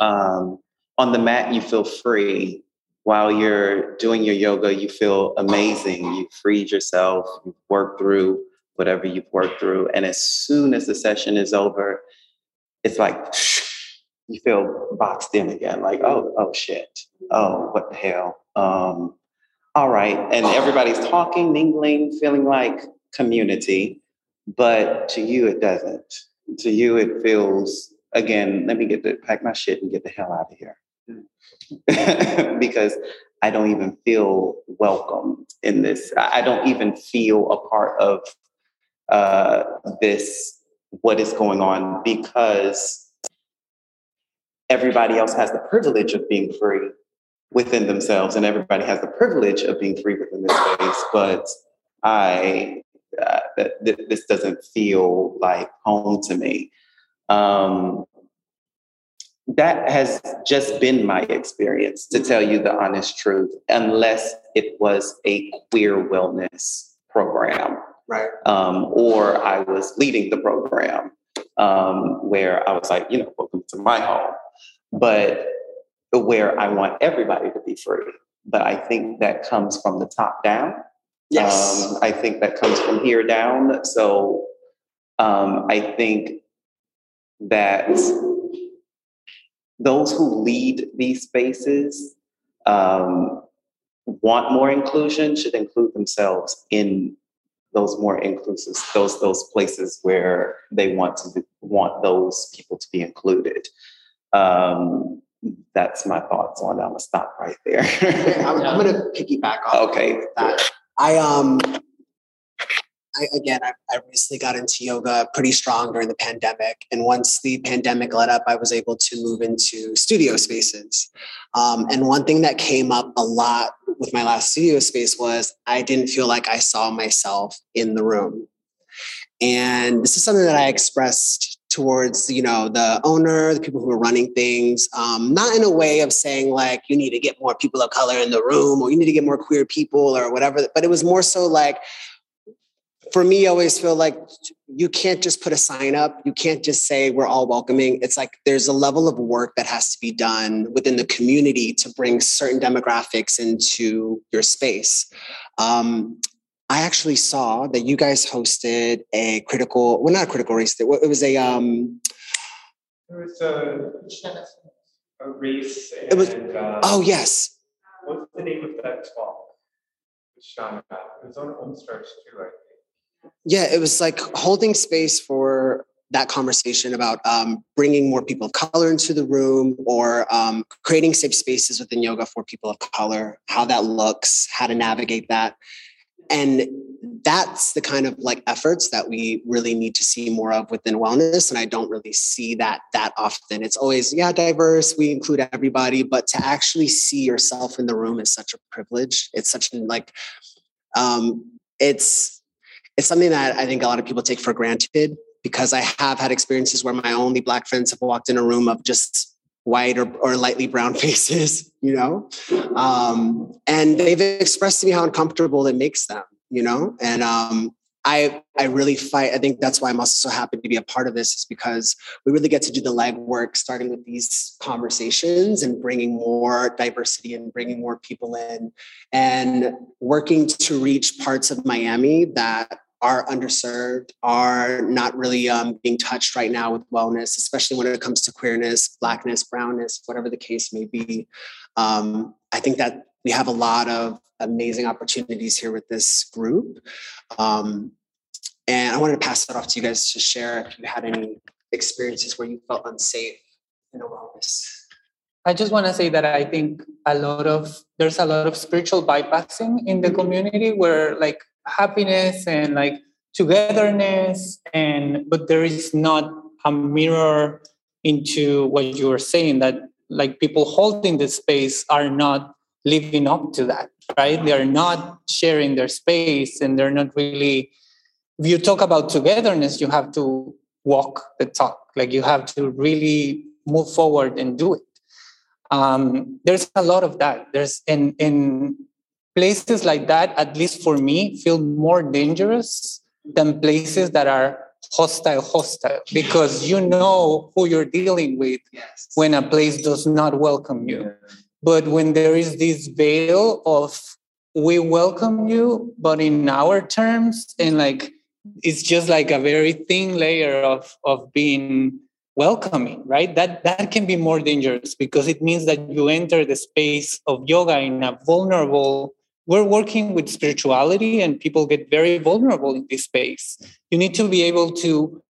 um, on the mat you feel free. While you're doing your yoga you feel amazing. You freed yourself. You've worked through whatever you've worked through. And as soon as the session is over it's like you feel boxed in again. Like oh oh shit. Oh what the hell? Um, all right. And everybody's talking, mingling, feeling like community. But to you, it doesn't. To you, it feels, again, let me get the pack my shit and get the hell out of here. [laughs] because I don't even feel welcome in this. I don't even feel a part of uh, this, what is going on, because everybody else has the privilege of being free within themselves, and everybody has the privilege of being free within this space. But I, uh, th- this doesn't feel like home to me. Um, that has just been my experience, to tell you the honest truth, unless it was a queer wellness program. Right. Um, or I was leading the program um, where I was like, you know, welcome to my home. But where I want everybody to be free. But I think that comes from the top down. Yes. Um, I think that comes from here down. So um, I think that those who lead these spaces um, want more inclusion should include themselves in those more inclusive those those places where they want to be, want those people to be included. Um, that's my thoughts on. it. I'm gonna stop right there. I'm, I'm gonna [laughs] piggyback off okay. that. I um I, again, I, I recently got into yoga pretty strong during the pandemic. And once the pandemic let up, I was able to move into studio spaces. Um, and one thing that came up a lot with my last studio space was I didn't feel like I saw myself in the room. And this is something that I expressed towards you know the owner the people who are running things um, not in a way of saying like you need to get more people of color in the room or you need to get more queer people or whatever but it was more so like for me I always feel like you can't just put a sign up. You can't just say we're all welcoming. It's like there's a level of work that has to be done within the community to bring certain demographics into your space. Um, I actually saw that you guys hosted a critical, well, not a critical race. It was a. Um, It was a, a race. And, It was- uh, oh yes, What's the name of that talk? With Sean about? It was on Homestars too, I think. yeah, it was like holding space for that conversation about um, bringing more people of color into the room or um, creating safe spaces within yoga for people of color, how that looks, how to navigate that. And that's the kind of like efforts that we really need to see more of within wellness and i don't really see that that often. It's always yeah diverse we include everybody but to actually see yourself in the room is such a privilege. It's such an like um it's it's something that i think a lot of people take for granted because i have had experiences where my only black friends have walked in a room of just white or, or lightly brown [laughs] faces you know um, and they've expressed to me how uncomfortable it makes them you know and um, I I really fight. I think that's why I'm also so happy to be a part of this, is because we really get to do the legwork, starting with these conversations and bringing more diversity and bringing more people in, and working to reach parts of Miami that are underserved, are not really um, being touched right now with wellness, especially when it comes to queerness, blackness, brownness, whatever the case may be. Um, I think that we have a lot of amazing opportunities here with this group. Um, and I wanted to pass that off to you guys to share if you had any experiences where you felt unsafe in a wellness. I just want to say that I think a lot of there's a lot of spiritual bypassing in the community where like happiness and like togetherness and but there is not a mirror into what you were saying that like people holding the space are not living up to that right? They're not sharing their space and they're not really if you talk about togetherness you have to walk the talk like you have to really move forward and do it. Um, there's a lot of that. There's in in places like that at least for me feel more dangerous than places that are hostile hostile because you know who you're dealing with yes. when a place does not welcome you but when there is this veil of we welcome you, but in our terms, and like it's just like a very thin layer of of being welcoming, right? That that can be more dangerous because it means that you enter the space of yoga in a vulnerable. We're working with spirituality, and people get very vulnerable in this space. You need to be able to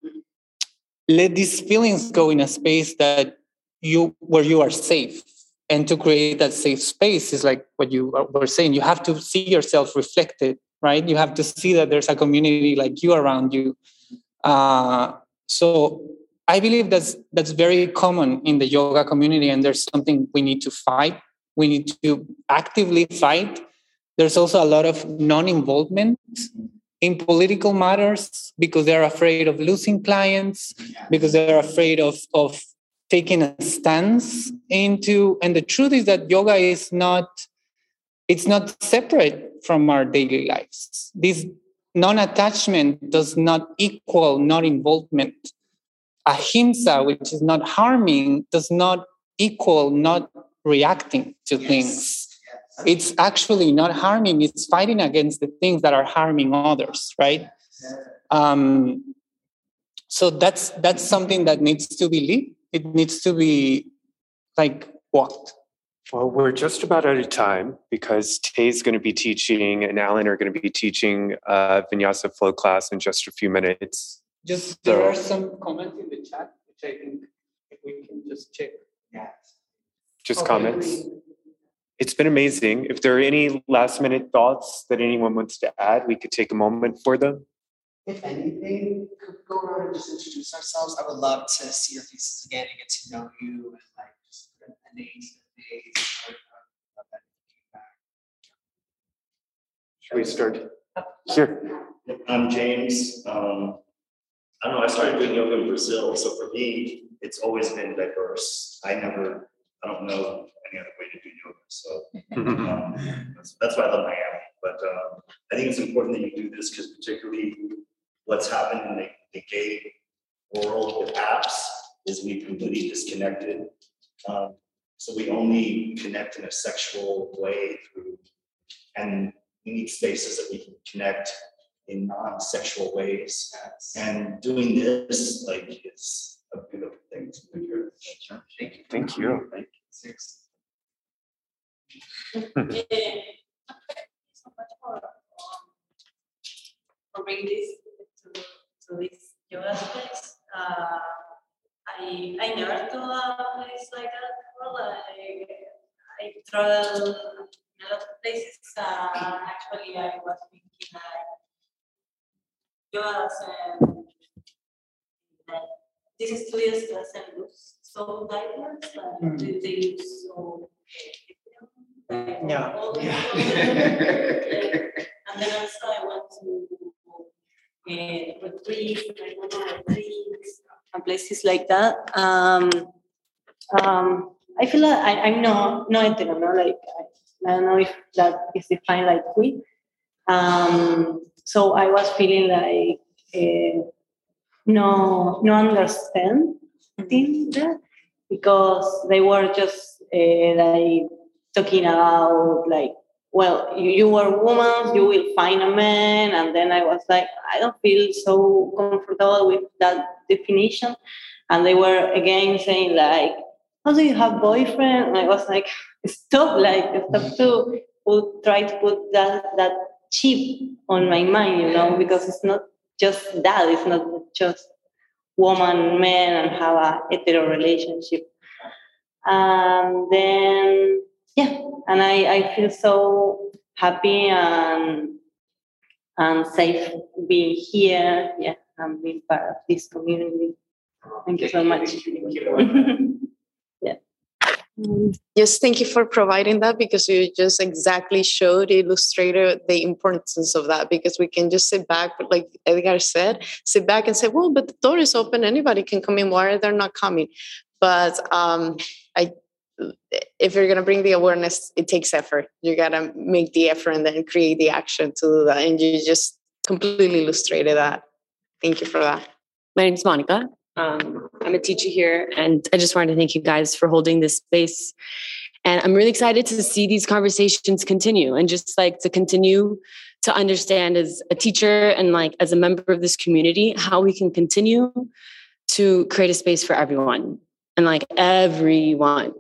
let these feelings go in a space that you where you are safe. And to create that safe space is like what you were saying. You have to see yourself reflected right? You have to see that there's a community like you around you. Uh, so i believe that's that's very common in the yoga community and there's something we need to fight. We need to actively fight there's also a lot of non-involvement in political matters because they're afraid of losing clients because they're afraid of of taking a stance into and the truth is that yoga is not it's not separate from our daily lives. This non-attachment does not equal non-involvement. Ahimsa which is not harming does not equal not reacting to yes. things it's actually not harming it's fighting against the things that are harming others right um, so that's that's something that needs to be lived it needs to be like walked. Well, we're just about out of time because Tay's going to be teaching and Alan are going to be teaching a Vinyasa flow class in just a few minutes. Just so, there are some comments in the chat, which I think if we can just check. Yeah. Just okay. comments. It's been amazing. If there are any last minute thoughts that anyone wants to add, we could take a moment for them if anything, could go around and just introduce ourselves. I would love to see your faces again and get to know you and like just put a name to. Should we start here? I'm James. Um, I don't know. I started doing yoga in Brazil, so for me, it's always been diverse. I never, I don't know any other way to do yoga, so um, that's, that's why I love Miami. But uh, I think it's important that you do this because particularly what's happened in the, the gay world with apps is we've completely disconnected. Um, so we only connect in a sexual way through, and we need spaces that we can connect in non-sexual ways. And doing this, like, is a beautiful thing to. Thank you. [laughs] Thank you. Thank you. for bringing this to this yoga space. Uh, I I never thought a place like that before. Like I traveled a lot of places. Uh, actually, I was thinking yoga doesn't, that these studios doesn't look so diverse, like they, they look so. Like, Yeah. Yeah. And then also I went to uh, retreats, like one of retreats, and places like that. Um, um, I feel like I, I'm not, no hetero, no, like, I, I don't know if that is defined like queer. Um, so I was feeling like, uh, no, no understand things there because they were just uh, like talking about like well you, you were woman you will find a man and then i was like i don't feel so comfortable with that definition. And they were again saying like how do you have boyfriend? And i was like [laughs] stop like stop to put, try to put that that chip on my mind you know because it's not just that it's not just woman man and have a hetero relationship. And then yeah and i i feel so happy and and safe being here yeah and being part of this community. Thank you so much [laughs] Yes, thank you for providing that because you just exactly showed, illustrated the importance of that because we can just sit back, but like Edgar said, sit back and say, well, but the door is open, anybody can come in. Why are they not coming? But um, I, if you're gonna bring the awareness, it takes effort. You gotta make the effort and then create the action to do that. And you just completely illustrated that. Thank you for that. My name is Monica. Um, I'm a teacher here, and I just wanted to thank you guys for holding this space. And I'm really excited to see these conversations continue and just like to continue to understand as a teacher and like as a member of this community how we can continue to create a space for everyone and like everyone.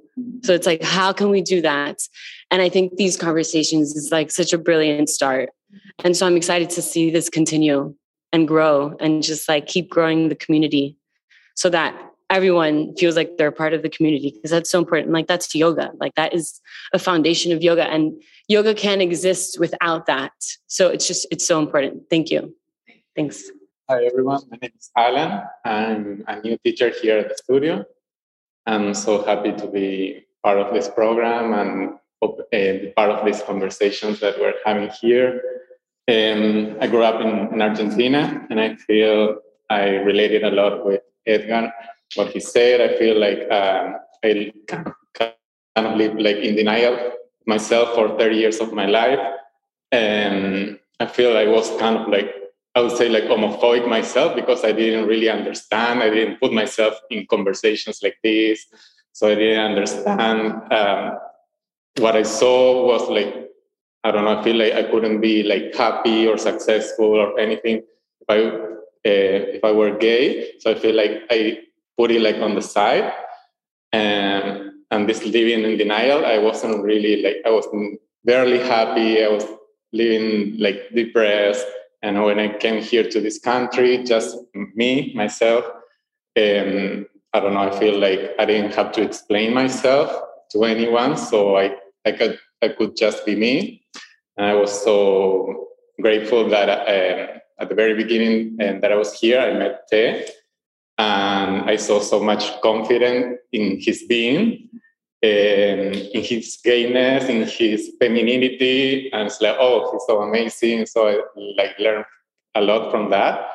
So it's like, how can we do that? And I think these conversations is like such a brilliant start. And so I'm excited to see this continue and grow and just like keep growing the community so that everyone feels like they're part of the community because that's so important like that's yoga like that is a foundation of yoga and yoga can't exist without that so it's just it's so important thank you thanks Hi everyone, my name is Alan. I'm a new teacher here at the studio. I'm so happy to be part of this program and uh, part of these conversations that we're having here. Um, I grew up in, in Argentina and I feel I related a lot with Edgar, what he said. I feel like um, I kind of live like in denial myself for 30 years of my life. And I feel I was kind of like I would say like homophobic myself because I didn't really understand. I didn't put myself in conversations like this, so I didn't understand. Um, what I saw was like I don't know. I feel like I couldn't be like happy or successful or anything if I uh, if I were gay. So I feel like I put it like on the side, and and this living in denial. I wasn't really like I was barely happy. I was living like depressed. And when I came here to this country, just me, myself, um, I don't know, I feel like I didn't have to explain myself to anyone. So I, I, could, I could just be me. And I was so grateful that uh, at the very beginning and that I was here, I met Te. And I saw so much confidence in his being, um, in his gayness, in his femininity, and it's like, oh, he's so amazing. So I like learned a lot from that.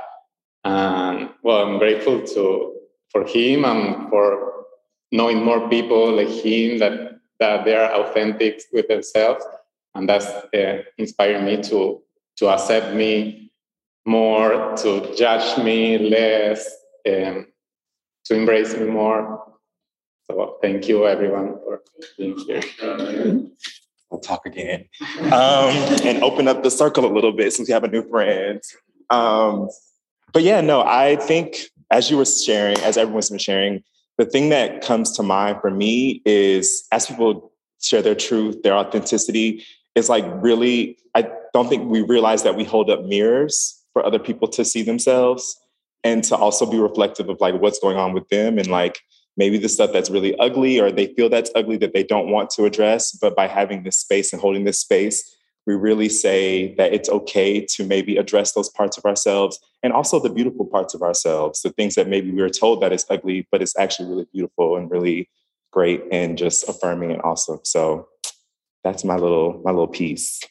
And well, I'm grateful to for him and for knowing more people like him that that they are authentic with themselves, and that's uh, inspired me to to accept me more, to judge me less, um, to embrace me more. So thank you everyone for being here. We'll talk again um, and open up the circle a little bit since we have a new friend. Um, but yeah, no, I think as you were sharing, as everyone's been sharing, the thing that comes to mind for me is as people share their truth, their authenticity, it's like really, I don't think we realize that we hold up mirrors for other people to see themselves and to also be reflective of like what's going on with them and like maybe the stuff that's really ugly or they feel that's ugly that they don't want to address but by having this space and holding this space we really say that it's okay to maybe address those parts of ourselves and also the beautiful parts of ourselves, the things that maybe we were told that is ugly, but it's actually really beautiful and really great and just affirming and awesome. So that's my little my little piece.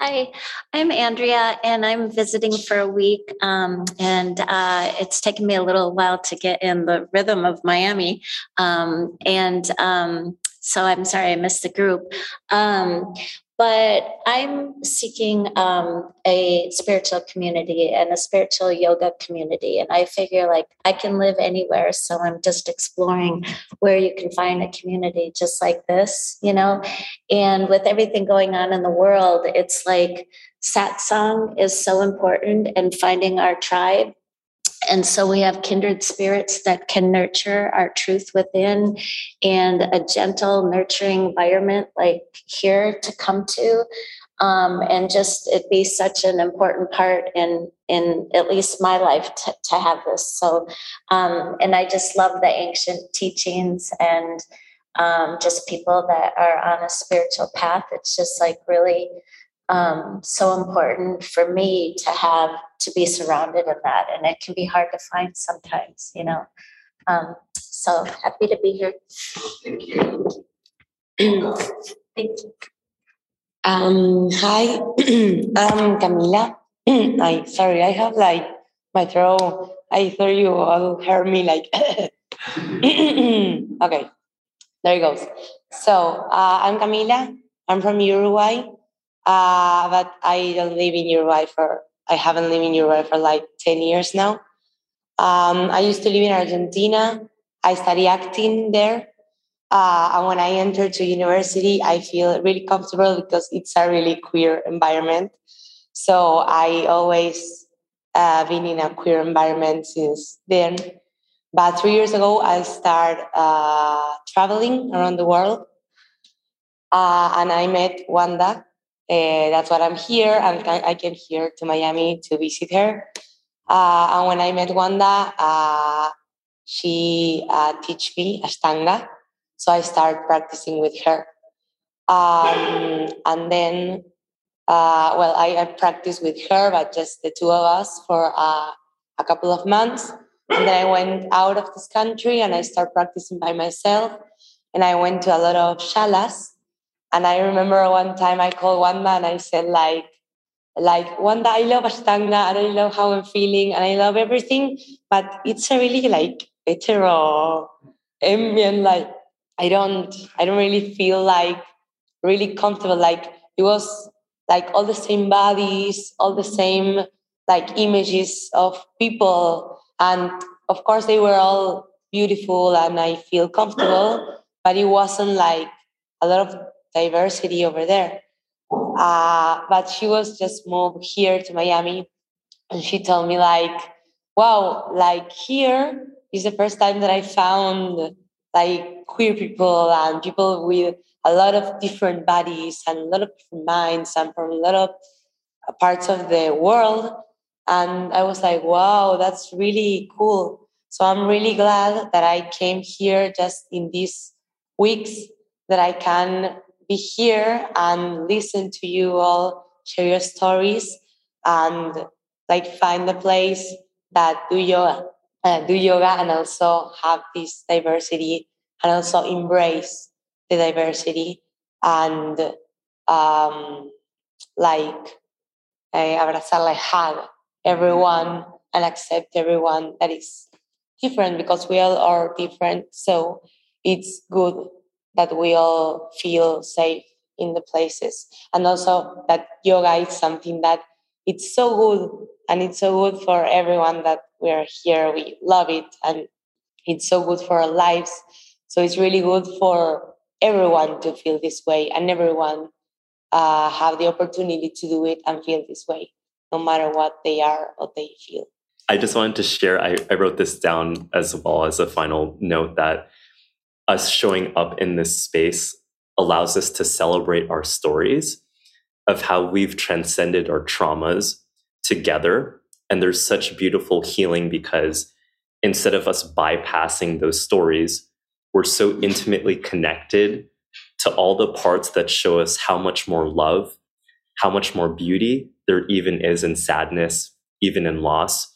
Hi, I'm Andrea, and I'm visiting for a week. Um, and uh, it's taken me a little while to get in the rhythm of Miami. Um, and um, so I'm sorry I missed the group. Um, but I'm seeking um, a spiritual community and a spiritual yoga community. And I figure like I can live anywhere. So I'm just exploring where you can find a community just like this, you know? And with everything going on in the world, it's like satsang is so important and finding our tribe and so we have kindred spirits that can nurture our truth within and a gentle, nurturing environment like here to come to. Um, and just it be such an important part in in at least my life to, to have this. So, um, and I just love the ancient teachings and um, just people that are on a spiritual path. It's just like really um, so important for me to have to be surrounded in that. And it can be hard to find sometimes you know? Um, so happy to be here. Thank you. [clears throat] Thank you. Um hi. I'm [clears throat] camila. [clears throat] I sorry i have like my throat i thought you all heard me like [coughs] [coughs] okay there it goes. So uh, i'm camila. I'm from uruguay uh, but I don't live in Uruguay for, I haven't lived in Uruguay for like 10 years now. Um, I used to live in Argentina. I study acting there. Uh, and when I entered to university, I feel really comfortable because it's a really queer environment. So I always uh, been in a queer environment since then. But three years ago, I started uh, traveling around the world. Uh, and I met Wanda, uh, that's what I'm here. I'm, I came here to Miami to visit her. Uh, and when I met Wanda, uh, she uh, teach me Ashtanga. So I started practicing with her. Um, and then, uh, well, I, I practiced with her, but just the two of us for uh, a couple of months. And then I went out of this country and I started practicing by myself. And I went to a lot of shalas and I remember one time I called Wanda and I said like, like Wanda, I love Ashtanga and I love how I'm feeling and I love everything, but it's a really like hetero ambient. Like I don't, I don't really feel like really comfortable. Like it was like all the same bodies, all the same like images of people, and of course they were all beautiful and I feel comfortable, but it wasn't like a lot of diversity over there. Uh, but she was just moved here to Miami and she told me like, wow, like here is the first time that I found like queer people and people with a lot of different bodies and a lot of different minds and from a lot of parts of the world. And I was like, wow, that's really cool. So I'm really glad that I came here just in these weeks that I can be here and listen to you all share your stories and like find a place that do yoga uh, do yoga and also have this diversity and also embrace the diversity and um, like abrazar like hug everyone and accept everyone that is different because we all are different. So it's good that we all feel safe in the places. And also that yoga is something that it's so good and it's so good for everyone that we're here. We love it and it's so good for our lives. So it's really good for everyone to feel this way and everyone uh, have the opportunity to do it and feel this way no matter what they are or they feel. I just wanted to share I, I wrote this down as well as a final note that us showing up in this space allows us to celebrate our stories of how we've transcended our traumas together. And there's such beautiful healing because instead of us bypassing those stories, we're so intimately connected to all the parts that show us how much more love, how much more beauty there even is in sadness, even in loss,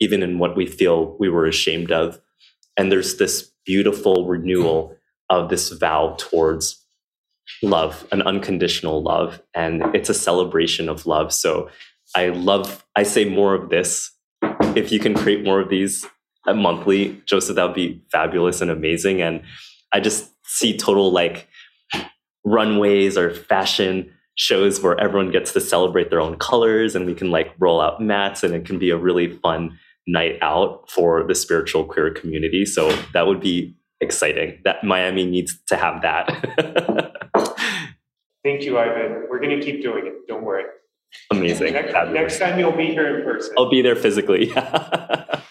even in what we feel we were ashamed of. And there's this beautiful renewal of this vow towards love, an unconditional love. And it's a celebration of love. So I love, I say more of this. If you can create more of these monthly, Joseph, that would be fabulous and amazing. And I just see total like runways or fashion shows where everyone gets to celebrate their own colors and we can like roll out mats and it can be a really fun night out for the spiritual queer community. So that would be exciting. That Miami needs to have that. [laughs] Thank you, Ivan. We're going to keep doing it. Don't worry. Amazing. Next, next time you'll be here in person. I'll be there physically. [laughs]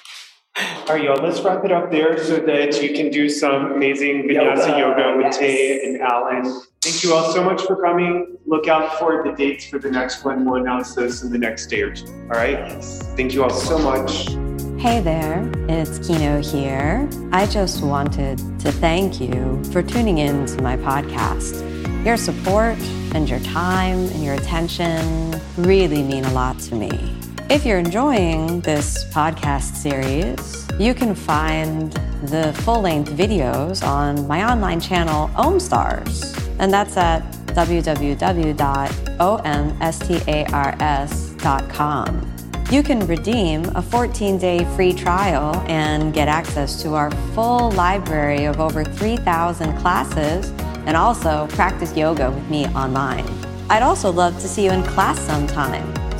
All right, y'all, let's wrap it up there so that you can do some amazing vinyasa yoga with Tay and Alan. Thank you all so much for coming. Look out for the dates for the next one. We'll announce those in the next day or two. All right? Thank you all so much. Hey there, it's Kino here. I just wanted to thank you for tuning in to my podcast. Your support and your time and your attention really mean a lot to me. If you're enjoying this podcast series, you can find the full length videos on my online channel, OmStars, and that's at www.omstars.com. You can redeem a 14 day free trial and get access to our full library of over 3,000 classes and also practice yoga with me online. I'd also love to see you in class sometime.